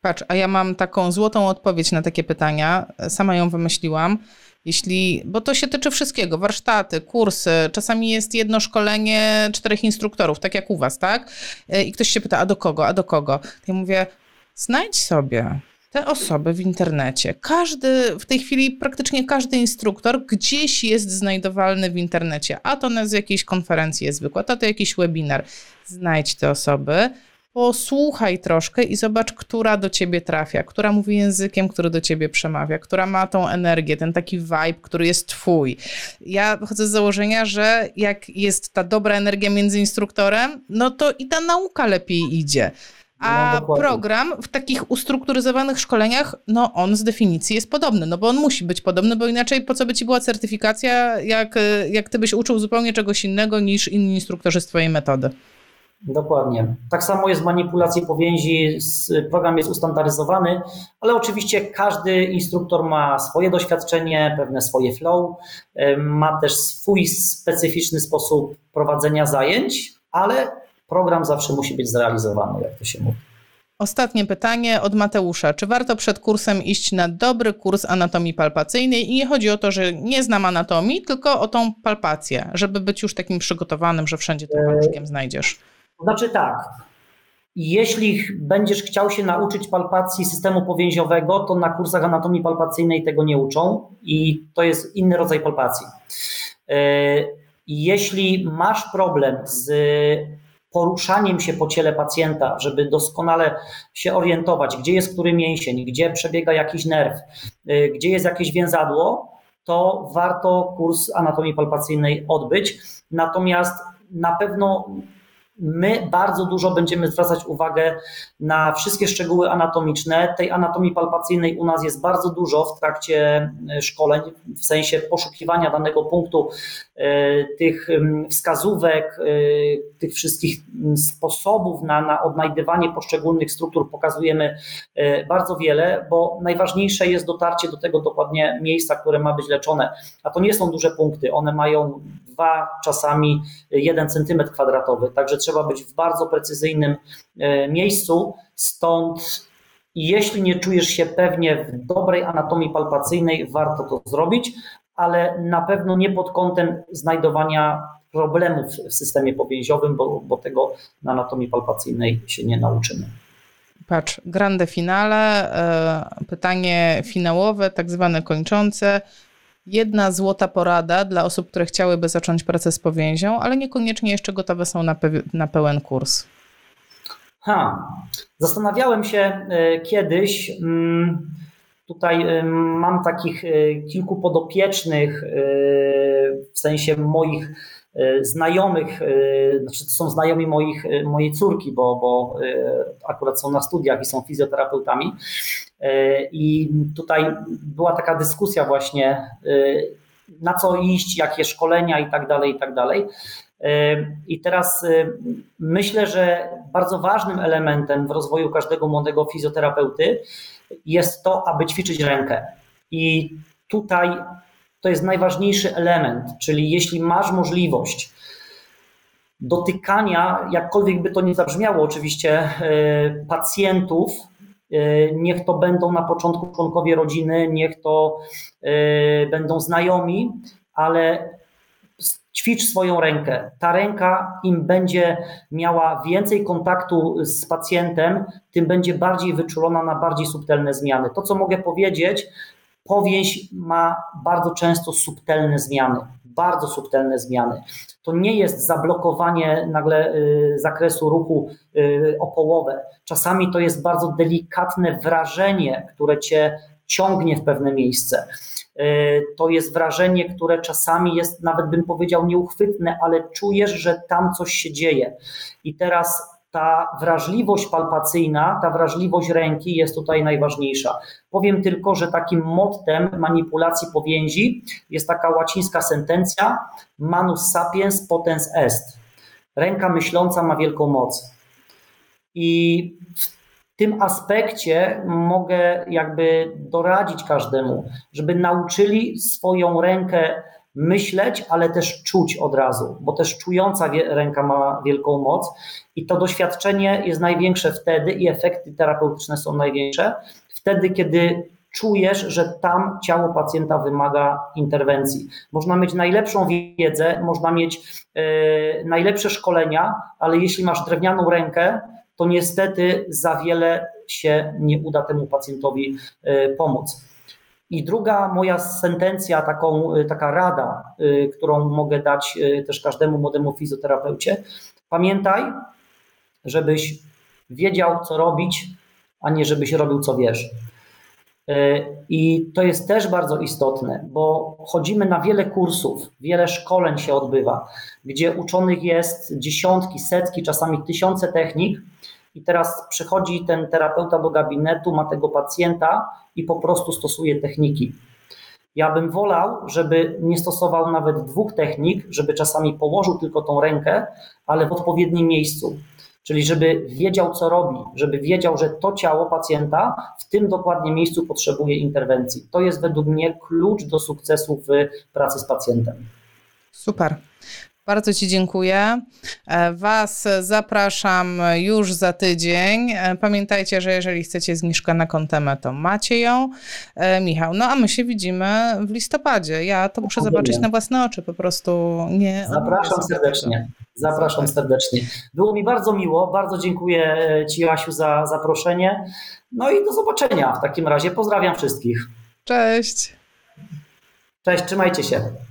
Patrz, a ja mam taką złotą odpowiedź na takie pytania. Sama ją wymyśliłam. Jeśli, bo to się tyczy wszystkiego, warsztaty, kursy, czasami jest jedno szkolenie czterech instruktorów, tak jak u was, tak? E, I ktoś się pyta, a do kogo, a do kogo? Ja mówię, znajdź sobie osoby w internecie. Każdy, w tej chwili praktycznie każdy instruktor gdzieś jest znajdowalny w internecie. A to na z jakiejś konferencji jest wykład, a to jakiś webinar. Znajdź te osoby, posłuchaj troszkę i zobacz, która do ciebie trafia, która mówi językiem, który do ciebie przemawia, która ma tą energię, ten taki vibe, który jest twój. Ja chodzę z założenia, że jak jest ta dobra energia między instruktorem, no to i ta nauka lepiej idzie. A no, program w takich ustrukturyzowanych szkoleniach, no on z definicji jest podobny, no bo on musi być podobny, bo inaczej po co by ci była certyfikacja, jak, jak ty byś uczył zupełnie czegoś innego niż inni instruktorzy z twojej metody. Dokładnie. Tak samo jest manipulacji powięzi, program jest ustandaryzowany, ale oczywiście każdy instruktor ma swoje doświadczenie, pewne swoje flow, ma też swój specyficzny sposób prowadzenia zajęć, ale program zawsze musi być zrealizowany, jak to się mówi. Ostatnie pytanie od Mateusza. Czy warto przed kursem iść na dobry kurs anatomii palpacyjnej? I nie chodzi o to, że nie znam anatomii, tylko o tą palpację, żeby być już takim przygotowanym, że wszędzie tym paluszkiem znajdziesz. Znaczy tak. Jeśli będziesz chciał się nauczyć palpacji systemu powięziowego, to na kursach anatomii palpacyjnej tego nie uczą i to jest inny rodzaj palpacji. E, jeśli masz problem z poruszaniem się po ciele pacjenta, żeby doskonale się orientować, gdzie jest który mięsień, gdzie przebiega jakiś nerw, y, gdzie jest jakieś więzadło, to warto kurs anatomii palpacyjnej odbyć. Natomiast na pewno My bardzo dużo będziemy zwracać uwagę na wszystkie szczegóły anatomiczne. Tej anatomii palpacyjnej u nas jest bardzo dużo w trakcie e, szkoleń, w sensie poszukiwania danego punktu, tych wskazówek, e, tych wszystkich sposobów na, na odnajdywanie poszczególnych struktur pokazujemy bardzo wiele, bo najważniejsze jest dotarcie do tego dokładnie miejsca, które ma być leczone. A to nie są duże punkty, one mają dwa, czasami jeden centymetr kwadratowy, także trzeba być w bardzo precyzyjnym e, miejscu, stąd jeśli nie czujesz się pewnie w dobrej anatomii palpacyjnej, warto to zrobić, ale na pewno nie pod kątem znajdowania problemów w systemie powięziowym, bo, bo tego na anatomii palpacyjnej się nie nauczymy. Patrz, grande finale, e, pytanie finałowe, tak zwane kończące. Jedna złota porada dla osób, które chciałyby zacząć pracę z powięzią, ale niekoniecznie jeszcze gotowe są na, pe na pełen kurs. Ha, zastanawiałem się y, kiedyś. Y, tutaj y, mam takich kilku podopiecznych, w sensie moich znajomych, znaczy to są znajomi moich, mojej córki, bo, bo akurat są na studiach i są fizjoterapeutami. I tutaj była taka dyskusja właśnie, na co iść, jakie szkolenia i tak dalej, i tak dalej. I teraz myślę, że bardzo ważnym elementem w rozwoju każdego młodego fizjoterapeuty jest to, aby ćwiczyć rękę. I tutaj to jest najważniejszy element, czyli jeśli masz możliwość dotykania, jakkolwiek by to nie zabrzmiało, oczywiście, pacjentów, niech to będą na początku członkowie rodziny, niech to będą znajomi, ale ćwicz swoją rękę. Ta ręka, im będzie miała więcej kontaktu z pacjentem, tym będzie bardziej wyczulona na bardziej subtelne zmiany. To, co mogę powiedzieć, powięź ma bardzo często subtelne zmiany, bardzo subtelne zmiany. To nie jest zablokowanie nagle y, zakresu ruchu y, o połowę. Czasami to jest bardzo delikatne wrażenie, które cię ciągnie w pewne miejsce. E, to jest wrażenie, które czasami jest, nawet bym powiedział, nieuchwytne, ale czujesz, że tam coś się dzieje. I teraz ta wrażliwość palpacyjna, ta wrażliwość ręki jest tutaj najważniejsza. Powiem tylko, że takim mottem manipulacji powięzi jest taka łacińska sentencja manus sapiens potens est. Ręka myśląca ma wielką moc. I tym aspekcie mogę jakby doradzić każdemu, żeby nauczyli swoją rękę myśleć, ale też czuć od razu, bo też czująca ręka ma wielką moc i to doświadczenie jest największe wtedy i efekty terapeutyczne są największe wtedy, kiedy czujesz, że tam ciało pacjenta wymaga interwencji. Można mieć najlepszą wiedzę, można mieć yy, najlepsze szkolenia, ale jeśli masz drewnianą rękę, to niestety za wiele się nie uda temu pacjentowi e, pomóc. I druga moja sentencja, taką, e, taka rada, e, którą mogę dać też każdemu młodemu fizjoterapeucie, pamiętaj, żebyś wiedział, co robić, a nie żebyś robił, co wiesz. I to jest też bardzo istotne, bo chodzimy na wiele kursów, wiele szkoleń się odbywa, gdzie uczonych jest dziesiątki, setki, czasami tysiące technik, i teraz przychodzi ten terapeuta do gabinetu, ma tego pacjenta i po prostu stosuje techniki. Ja bym wolał, żeby nie stosował nawet dwóch technik, żeby czasami położył tylko tą rękę, ale w odpowiednim miejscu. Czyli żeby wiedział, co robi, żeby wiedział, że to ciało pacjenta w tym dokładnie miejscu potrzebuje interwencji. To jest według mnie klucz do sukcesu w pracy z pacjentem. Super. Bardzo Ci dziękuję. E, was zapraszam już za tydzień. E, pamiętajcie, że jeżeli chcecie zniżkę na kontemę, to macie ją. E, Michał, no a my się widzimy w listopadzie. Ja to muszę zobaczyć na własne oczy, po prostu nie. Zapraszam serdecznie. Zapraszam serdecznie. Było mi bardzo miło. Bardzo dziękuję Ci, Jasiu, za zaproszenie. No i do zobaczenia w takim razie. Pozdrawiam wszystkich. Cześć. Cześć, trzymajcie się.